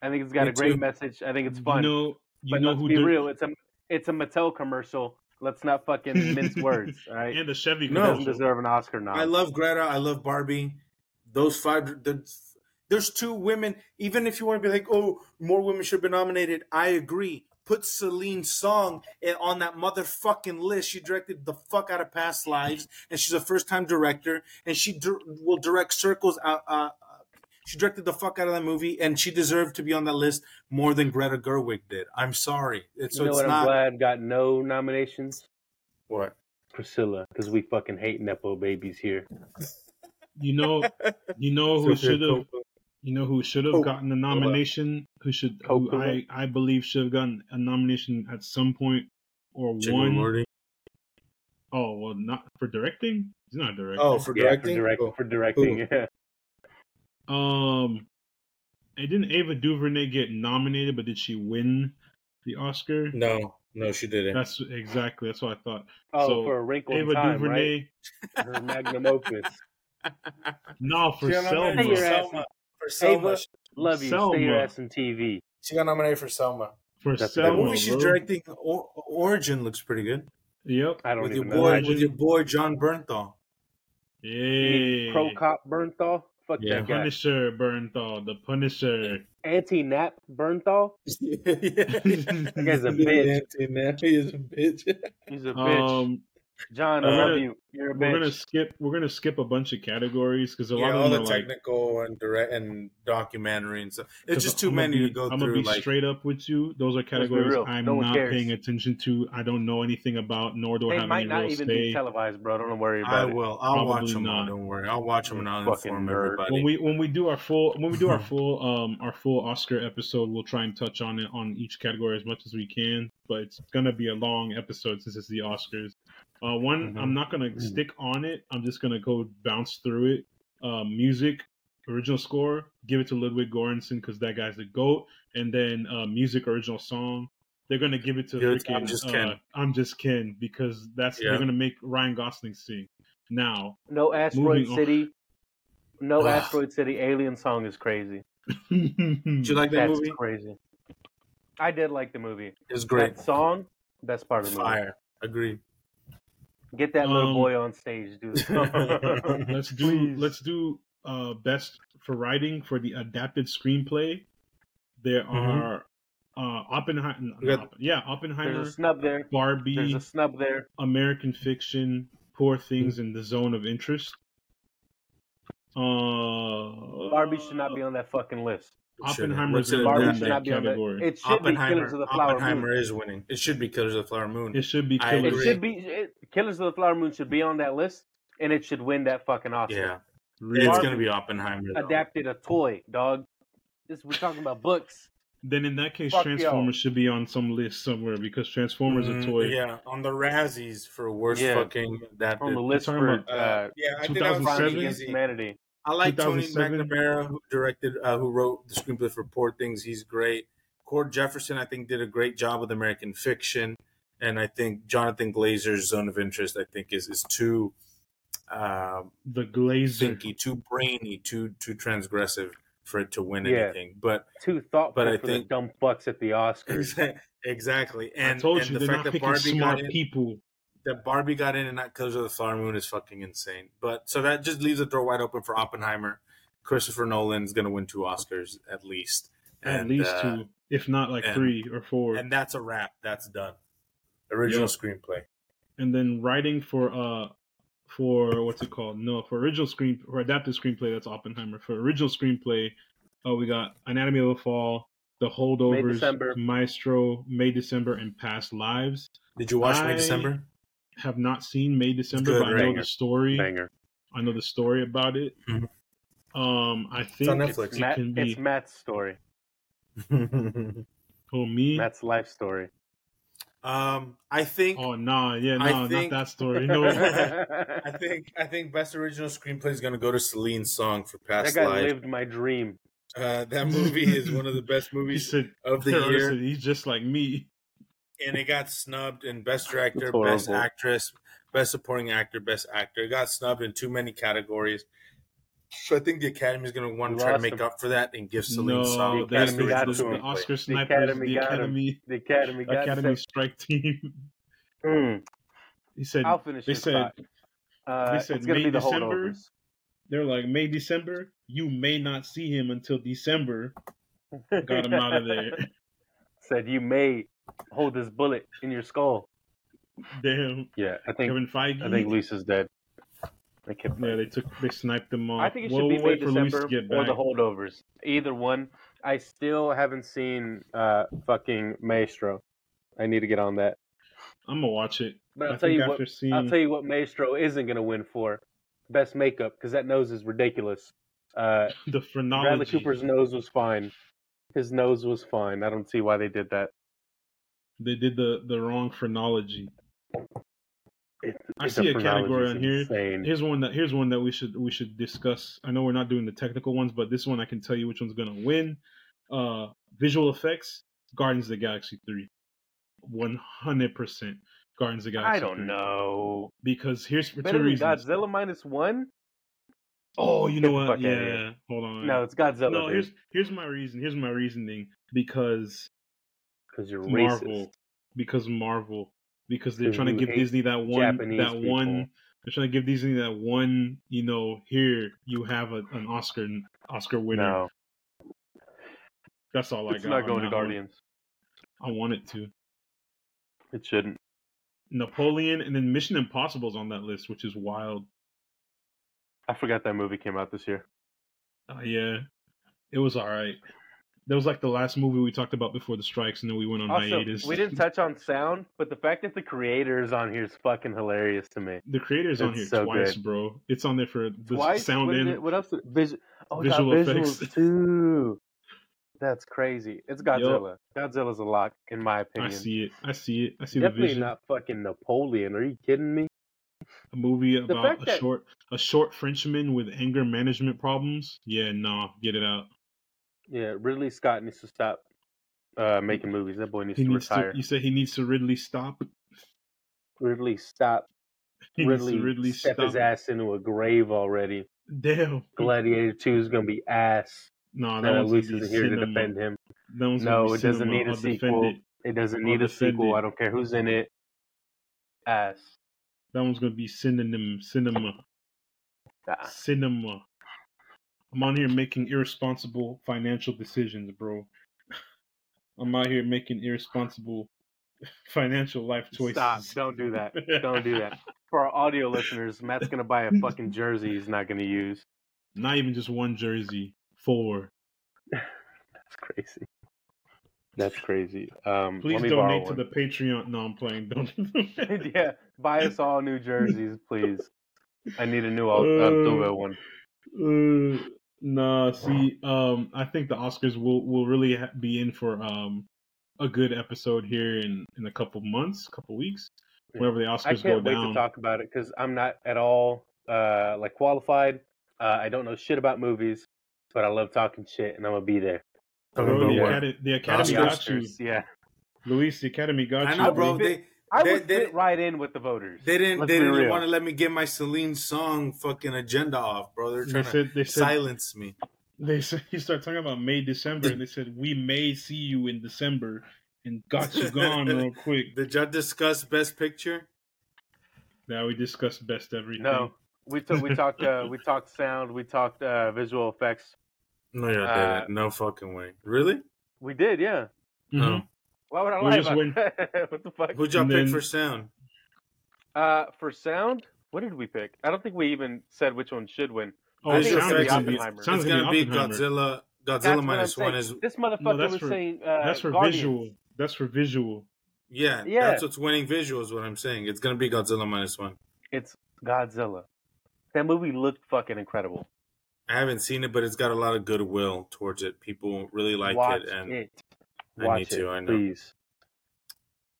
I think it's got
Me
a great
too.
message. I think it's
you
fun.
know, you
but
know
let's
who
be
dir-
real. It's a it's a Mattel commercial. Let's not fucking mince words. All right.
and the Chevy
No.
doesn't deserve an Oscar now.
I love Greta. I love Barbie. Those five. The, there's two women. Even if you want to be like, oh, more women should be nominated. I agree. Put Celine Song on that motherfucking list. She directed the fuck out of Past Lives, and she's a first time director, and she dir- will direct Circles. Uh, uh, she directed the fuck out of that movie, and she deserved to be on that list more than Greta Gerwig did. I'm sorry. It's, so
you know
it's
what? I'm
not
glad got no nominations.
what.
Priscilla, because we fucking hate nepo babies here.
You know, you know who should have, you know who should have
Oh,
gotten a nomination. Who should, who I I believe should have gotten a nomination at some point or
Chicken
one.
Morty.
Oh well, not for directing. He's not directing.
Oh, for
Yeah,
directing.
for, direct,
Oh.
for directing. Yeah.
Um, and didn't Ava DuVernay get nominated, but did she win the Oscar?
No, no, she didn't.
That's exactly that's what I thought.
Oh,
So,
for a wrinkle in
Ava
time,
DuVernay,
right? Her magnum opus.
no, for Selma.
for Selma. For Selma.
Ava, Love you. Stay your
Selma.
ass in TV.
She got nominated for Selma.
For
That's
The
Selma,
Selma,
movie she's directing, or- Origin, looks pretty good.
Yep.
I don't
With your
even know.
boy,
that
with your boy Jon Bernthal.
Yeah.
Pro cop Bernthal. Fuck
Yeah.
that guy.
Punisher Bernthal, the Punisher.
Anti Nap Bernthal.
that
guy's a bitch.
Now he is a bitch.
He's a bitch.
Um,
John, I love you. You're a
We're gonna skip. We're gonna skip a bunch of categories because a lot of
all
them
the
are like.
technical and direct and documentary and stuff. It's just too
I'm
many
be-
to go
I'm
through.
gonna be
like,
straight up with you. Those are categories. I'm
No
not
cares.
paying attention to. I don't know anything about, nor do I
They
have
might
any
not
real
even
say.
be televised, bro. Don't worry
I
about it.
will. I'll watch them. All,
not.
don't worry. I'll watch them and I'll inform
nerd.
everybody.
when we when we do our full when we do our full um our full Oscar episode, we'll try and touch on it on each category as much as we can. But it's gonna be a long episode since it's the Oscars. Uh, one
Mhm.
I'm not gonna
Mhm.
stick on it. I'm just gonna go bounce through it. Uh, music, original score, give it to Ludwig Göransson because that guy's the goat. And then uh, music, original song. They're gonna give it to
Give it
freaking,
I'm Just
uh,
Ken.
I'm just Ken because that's
Yeah.
they're gonna make Ryan Gosling sing. Now,
No Asteroid
Moving on.
City. No
Ugh.
Asteroid City alien song is crazy.
Did you like that
That's
movie?
crazy. I did like the movie.
It's great.
That song, best part of the movie.
Fire. Agreed.
Get that little
Um,
boy on stage, dude.
let's do
Please.
let's do uh best for writing for the adapted screenplay there are uh oppenheimer
We got-
yeah
There's
oppenheimer
a snub there. Barbie. There's
barbie
a snub there.
american fiction poor things in the zone of interest uh
Barbie should not be on that fucking list.
Oppenheimer's
What's it
Barbie should not be on that.
category
It should be
Oppenheimer,
Killers of the Flower
Oppenheimer
Moon.
is winning. It should be Killers of the Flower Moon.
it should be Killers.
It should be it, Killers of the Flower Moon should be on that list, and it should win that fucking Oscar.
yeah,
Really.
it's gonna be Oppenheimer. though.
Adapted a toy, dog. This we're talking about books.
then in that case
Fuck
transformers should be on some list somewhere because transformers
Mm,
a toy
Yeah, on the Razzies for worst
Yeah.
fucking adapted.
On the list for
about,
uh,
Uh, yeah, I think that was
Crimes
2007?
Against. Humanity.
I like Tony McNamara, who directed, uh, who wrote the screenplay for Poor Things. He's great. Cord Jefferson, I think, did a great job with American Fiction, and I think Jonathan Glazer's Zone of Interest, I think, is is too um,
the glazer
thinky, too brainy, too too transgressive for it to win
Yeah.
anything. But
Too thoughtful
But I
for
think-
the dumb fucks at the Oscars.
exactly, and
I told
and
you
the
they're
fact
not
that
picking
Barbie
smart
got in,
people.
That Barbie got in and not Killers of the Flower Moon is fucking insane. But so that just leaves the door wide open for Oppenheimer. Christopher Nolan's going to win two Oscars at least.
At least
uh,
two, if not like
and-
three or four.
And that's a wrap. That's done. Original
Yeah.
screenplay.
and then writing for uh for what's it called? No, for original screen for adapted screenplay, that's Oppenheimer. For original screenplay, oh, we got Anatomy of a Fall, The Holdovers,
December.
Maestro, May December, and Past Lives.
Did you watch
I-
May December?
Have not seen May December, but I know the story.
Banger.
I know the story about it.
Mhm.
Um, I think
on
it's,
Netflix.
it
Matt,
can
it's. Matt's story.
Oh me?
Matt's life story.
um, I think.
Oh nah, yeah,
I
no,
think-
not that story. No,
I think. I think best original screenplay is going to go to Celine Song's for past.
that guy
Life.
lived my dream.
Uh, that movie is one of the best movies
said
of the year.
said, he's just like me.
And it got snubbed in best director, best actress, best supporting actor, best actor. It got snubbed in too many categories. So I think the Academy is going to want to try to make
him.
up for that and give Celine
No,
Song
The Academy got
the,
to
the
him.
Oscar
The
snipers,
Academy
the. Academy,
The Academy got
Academy
set-
strike team.
Mm,
He said
I'll finish
they said.
Uh,
they said
it's
May,
be the
December?
holdovers.
they're like May December. You may not see him until December. Got him out of there.
Said you may hold this bullet in your skull.
Damn,
Yeah, I think
Kevin Feige.
I think Lisa's dead. I can't
yeah, they took they sniped them off.
I think it should
We'll
be
wait
May December
to get
or the holdovers. Either one. I still haven't seen uh fucking Maestro. I need to get on that.
I'm gonna watch it.
But I'll
I
tell you what.
seeing
I'll tell you what Maestro isn't gonna win for best makeup because that nose is ridiculous. Uh,
the
Bradley Cooper's nose was fine. His nose was fine. I don't see why they did that.
They did the the wrong phrenology.
It,
I see a category on here.
Insane.
Here's one that here's one that we should we should discuss. I know we're not doing the technical ones, but this one I can tell you which one's gonna win. Uh, visual effects, Guardians of the Galaxy three, one hundred percent. Guardians of the Galaxy.
I don't
3.
know.
because here's for
Better
two reasons.
Godzilla minus one?
Oh, you
Get
know what?
fuck outta here.
Yeah, hold on.
No, it's Godzilla.
no.
dude.
Here's here's my reason. Here's my reasoning because
because you're
Marvel.
racist.
because Marvel because they're trying to give Disney that one
Japanese
that
people.
one they're trying to give Disney that one you know here you have a, an Oscar Oscar winner.
No,
That's all I
it's
got.
not
on
going to
that one.
Guardians.
I want it to.
It shouldn't.
Napoleon, and then Mission Impossible's on that list, which is wild.
I forgot that movie came out this year.
Uh, yeah, it was all right. That was like the last movie we talked about before the strikes, and then we went on
Also,
hiatus.
we didn't touch on sound, but the fact that the creator is on here is fucking hilarious to me.
The creator's on here
so
twice,
good.
bro. It's on there for the
Twice?
sound
what,
and
what else? Vis- oh,
visual effects.
too. That's crazy. It's Godzilla. Godzilla's a lock, in my opinion.
I see it. I see it. I see
Definitely
the vision.
not fucking Napoleon. Are you kidding me?
a movie about a
that-
short a short Frenchman with anger management problems. Yeah, no, get it out.
Yeah, Ridley Scott needs to stop uh, making movies. That boy needs
He
to
needs
retire.
to. You said he needs to Ridley stop.
Ridley, stop.
He needs
Ridley,
to Ridley
step
stop.
his ass into a grave already.
Damn.
Gladiator 2 is going to be ass.
No, that
No,
one's gonna
isn't here to defend him. No, it doesn't need a
I'll
sequel.
it.
It doesn't
I'll
need a sequel.
it.
I don't care who's in it. Ass.
That one's gonna be synonym cinema.
Ah,
Cinema. I'm on here making irresponsible financial decisions, bro. I'm out here making irresponsible financial life choices.
Stop. Don't do that. Don't do that. For our audio listeners, Matt's going to buy a fucking jersey he's not going to use.
Not even just one jersey. Four.
That's crazy. That's crazy. Um,
Please
let me borrow
donate to the Patreon. No, I'm playing. Don't.
yeah, buy us all new jerseys, please. I need a new uh,
Uh,
one.
Uh, nah, see, um, I think the Oscars will will really ha- be in for um a good episode here in in a couple months, couple weeks, whenever the Oscars go down.
I can't wait
down.
to talk about it because I'm not at all uh, like qualified. Uh, I don't know shit about movies, but I love talking shit, and I'm gonna be there.
Bro, the,
what?
Academy, the Academy
Oscars?
got you,
yeah.
Luis. The Academy got
I
you.
know, bro. They
I
They-
would
they-
fit right in with the voters.
they didn't
Let's
they didn't
real.
want to let me get my Celine Song fucking agenda off, bro. They're
They
trying to
said they said
silence me.
they said you start talking about May December, and they said we may see you in December, and got you gone real quick.
Did y'all discuss Best Picture?
Now we discussed best everything.
No, we took we talked uh, we talked sound, we talked uh, visual effects.
No, y'all
Uh,
didn't. No fucking way. Really?
We did, yeah.
No.
Why would I lie
just
about
went-
what the fuck?
Who'd y'all
And
pick
then-
for sound?
Uh, for sound, what did we pick? I don't think we even said which one should win.
Oh,
I
it
think
it's gonna be
gonna be,
Oppenheimer.
sounds
It's
gonna
gonna be
Oppenheimer.
Godzilla.
That's
Godzilla
what
minus
I'm
one is
This motherfucker
No, that's
was
for-
saying uh,
That's for
Guardians.
visual. That's for visual.
yeah,
Yeah.
That's what's winning visual is what I'm saying. It's gonna be Godzilla minus one.
It's Godzilla. That movie looked fucking incredible.
I haven't seen it, but it's got a lot of goodwill towards it. People really like
Watch
it, and
it.
I
Watch
need to, I know.
please.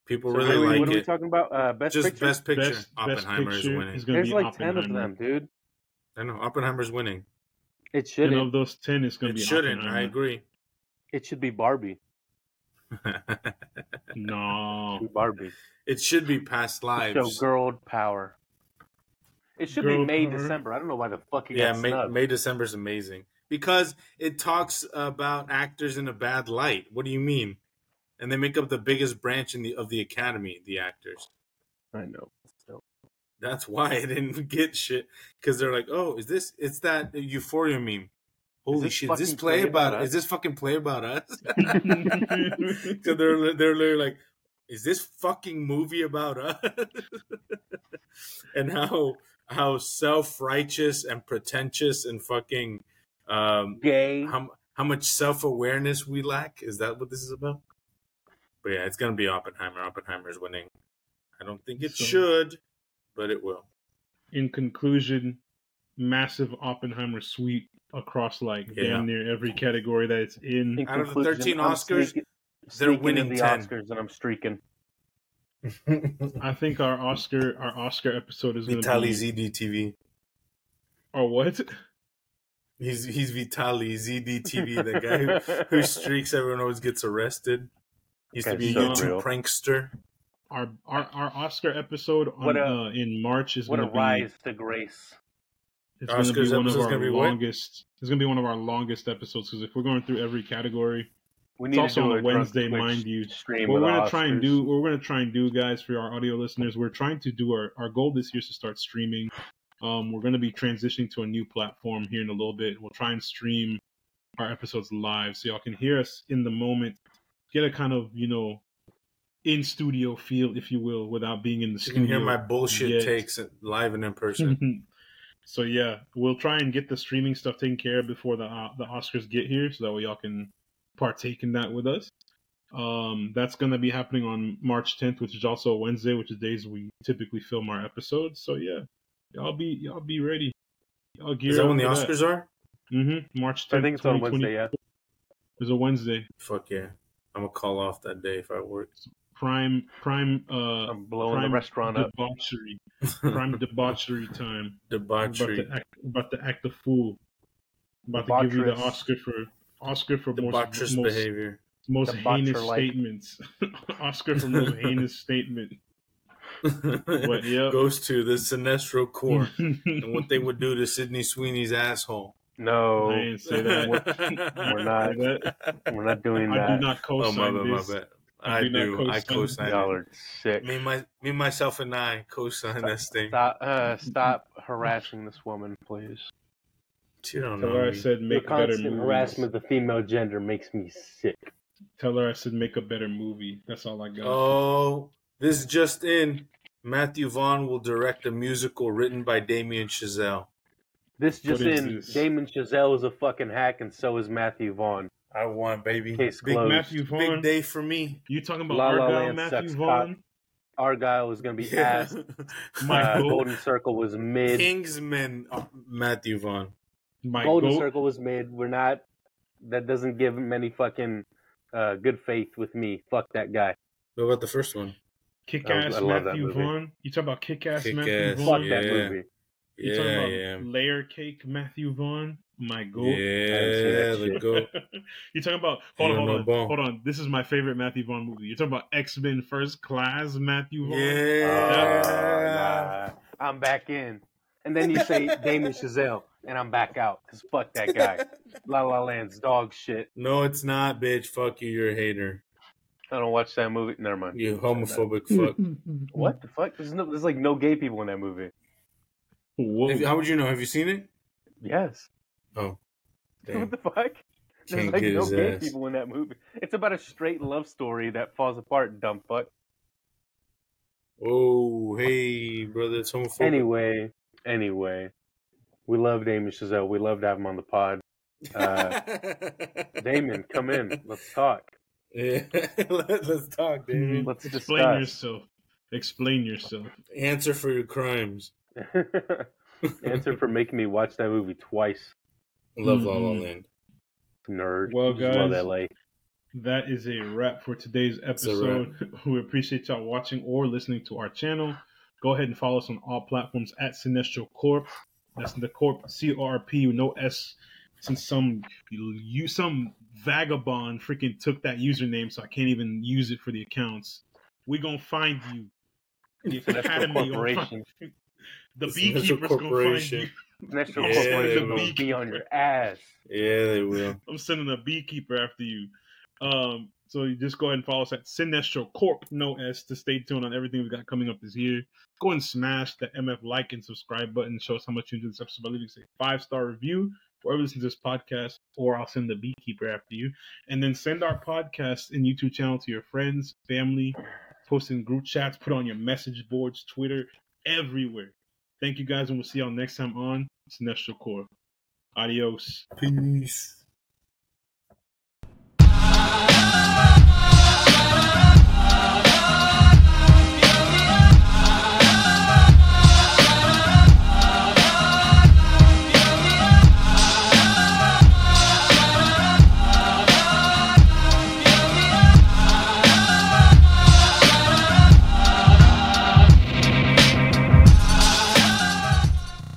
people
So
really
what, are we,
like
what are we talking about? Uh, best
Just
picture.
best picture.
Best, best
Oppenheimer
picture
is winning.
is
There's
be
like ten of them, dude.
I know Oppenheimer's winning.
It shouldn't.
of those ten, it's gonna
It
be
shouldn't.
Oppenheimer.
I agree.
It should be Barbie.
No,
Be Barbie.
it should be past
To
lives.
Show girl power. It should
Girl
be May
power.
December. I don't know why the fuck it
yeah,
got
May,
snubbed.
May December's amazing because it talks about actors in a bad light. What do you mean? And they make up the biggest branch in the of the academy, the actors.
I know.
That's why I didn't get shit because they're like, "Oh, is this? It's that Euphoria meme." Holy
this
shit! Is this play
Play
about?
About Us?
Is this fucking play about us? Because they're they're literally like, "Is this fucking movie about us?" and how how self righteous and pretentious and fucking um
Gay.
how how much self awareness we lack. Is that what this is about? But yeah, it's gonna be Oppenheimer. Oppenheimer is winning. I don't think it
So-
should, but it will.
in conclusion, massive Oppenheimer sweep across like
Yeah.
damn near every category that it's in.
In
Out of the 13
I'm
Oscars,
sneaking-
they're
sneaking
winning
the
10.
Oscars, and I'm streaking.
I think our Oscar our Oscar episode is gonna
Vitali
be
ZDTV.
or what?
He's he's Vitali ZDTV, the guy who, who streaks everyone always gets arrested. He used to be a
so
YouTube
real.
prankster.
Our our, our Oscar episode on,
a-
uh, in March is
What a
gonna be
rise to grace.
it's gonna be one of our
gonna be what?
longest. It's gonna be one of our longest episodes because if we're going through every category,
We
It's also
to do
on
a
a Wednesday, mind you.
Stream
what we're gonna try and do, what we're gonna try and do, guys, for our audio listeners, we're trying to do our our goal this year is to start streaming. Um, we're gonna be transitioning to a new platform here in a little bit. We'll try and stream our episodes live so y'all can hear us in the moment, get a kind of you know in studio feel, if you will, without being in the
You
studio.
can hear my bullshit
yet.
takes live and in person.
so yeah, we'll try and get the streaming stuff taken care of before the uh, the Oscars get here, so that way y'all can partake in that with us. Um, that's gonna be happening on March 10th, which is also a Wednesday, which is days we typically film our episodes. So yeah, y'all be y'all be ready. Y'all gear
Is that when the
for
Oscars are?
Mm-hmm. March 10th.
I think it's on Wednesday. Yeah.
It's a Wednesday.
Fuck yeah. I'm gonna call off that day if I work.
Prime prime uh
I'm blowing
prime
the restaurant up.
debauchery. Prime debauchery time. I'm about to act about to act a fool. I'm about to give you the
Debaucherous.
Oscar for Oscar for most
Debaucherous
most,
behavior.
most heinous
Debaucher-like.
statements. Oscar for most heinous statement. But, yeah.
Goes to the Cinestro Corps and what they would do to Sydney Sweeney's asshole.
No,
I didn't say that.
we're not.
That-
We're not doing
I
that.
I do not
Oh
co-sign
my bad, my
this.
bad.
I
I
do not
do. I
co-sign.
co-sign.
Y'all are sick.
Me, my, me, myself, and I co-sign this thing.
Stop, uh, stop harassing this woman, please.
You don't
Tell
know.
her I
me.
said
The
make better
constant
movies.
harassment of the female gender makes me sick.
Tell her I said make a better movie. That's all I got.
Oh, this just in. Matthew Vaughn will direct a musical written by Damien Chazelle.
This just
What is
in:
this?
Damon Chazelle is a fucking hack, and so is Matthew Vaughn.
I want, baby.
Case
big,
closed.
Matthew Vaughn.
big day for me.
You talking about
La La
Argyle
Land
Matthew
sucks
Vaughn?
Argyle is gonna be ass.
My
Uh,
goat.
Golden Circle was mid.
Kingsman uh, Matthew Vaughn.
My
Golden
goat.
Circle was mid. We're not. That doesn't give him any fucking uh, good faith with me. Fuck that guy.
What about the first one?
Kick
I-
ass
I love that
Matthew. Vaughn. You talk about kick ass Matthew
Kick-Ass,
Fuck
Vaughn?
that
Yeah.
movie.
You talking
Yeah,
about
yeah.
layer cake Matthew Vaughn? My goat.
Yeah, the goat.
you talking about hold on, hold
no
on,
ball.
hold on. This is my favorite Matthew Vaughn movie. You're talking about X Men First Class Matthew Vaughn.
Yeah.
Uh, nah, I'm back in. And then you say Damon Chazelle, and I'm back out. Cause fuck that guy. La La Land's dog shit.
No, it's not, bitch. Fuck you. You're a hater.
I don't watch that movie. Never mind.
You homophobic fuck.
What the fuck? There's no. There's like no gay people in that movie.
Whoa.
Have you- how would you know? Have you seen it?
Yes.
Oh, damn.
What the fuck? There's
Can't
like
get
no
his
gay
ass.
people in that movie. It's about a straight love story that falls apart. Dumb fuck.
Oh, hey, brother. It's homophobic.
Anyway, anyway, we love Damon Chazelle. We love to have him on the pod. Uh, Damon, come in. Let's talk.
Yeah. Let, us talk, Damien.
Let's
Explain yourself. Explain yourself.
Answer for your crimes.
Answer for making me watch that movie twice.
Love La La
Mhm.
Land.
Nerd.
Well,
Just love
guys,
LA.
That is a wrap for today's episode. We appreciate y'all watching or listening to our channel. Go ahead and follow us on all platforms at Cinestro Corp. That's the Corp C O R P with no S. Since some you some vagabond freaking took that username, so I can't even use it for the accounts. We gonna find you. The Academy
Corporation.
find- The
Cinestro
beekeepers gonna find you.
Cinestro
Yeah,
Corporation
they
will
will.
be on your ass.
Yeah, they will.
I'm sending a beekeeper after you. Um, so you just go ahead and follow us at Cinestro Corp, no S, to stay tuned on everything we've got coming up this year. Go and smash the MF like and subscribe button. Show us how much you enjoyed this episode by leaving us a five star review you listen to this podcast, or I'll send the beekeeper after you. And then send our podcast and YouTube channel to your friends, family, post in group chats, put on your message boards, Twitter, everywhere. Thank you guys, and we'll see y'all next time on Cinestro Corp. Adios.
Peace.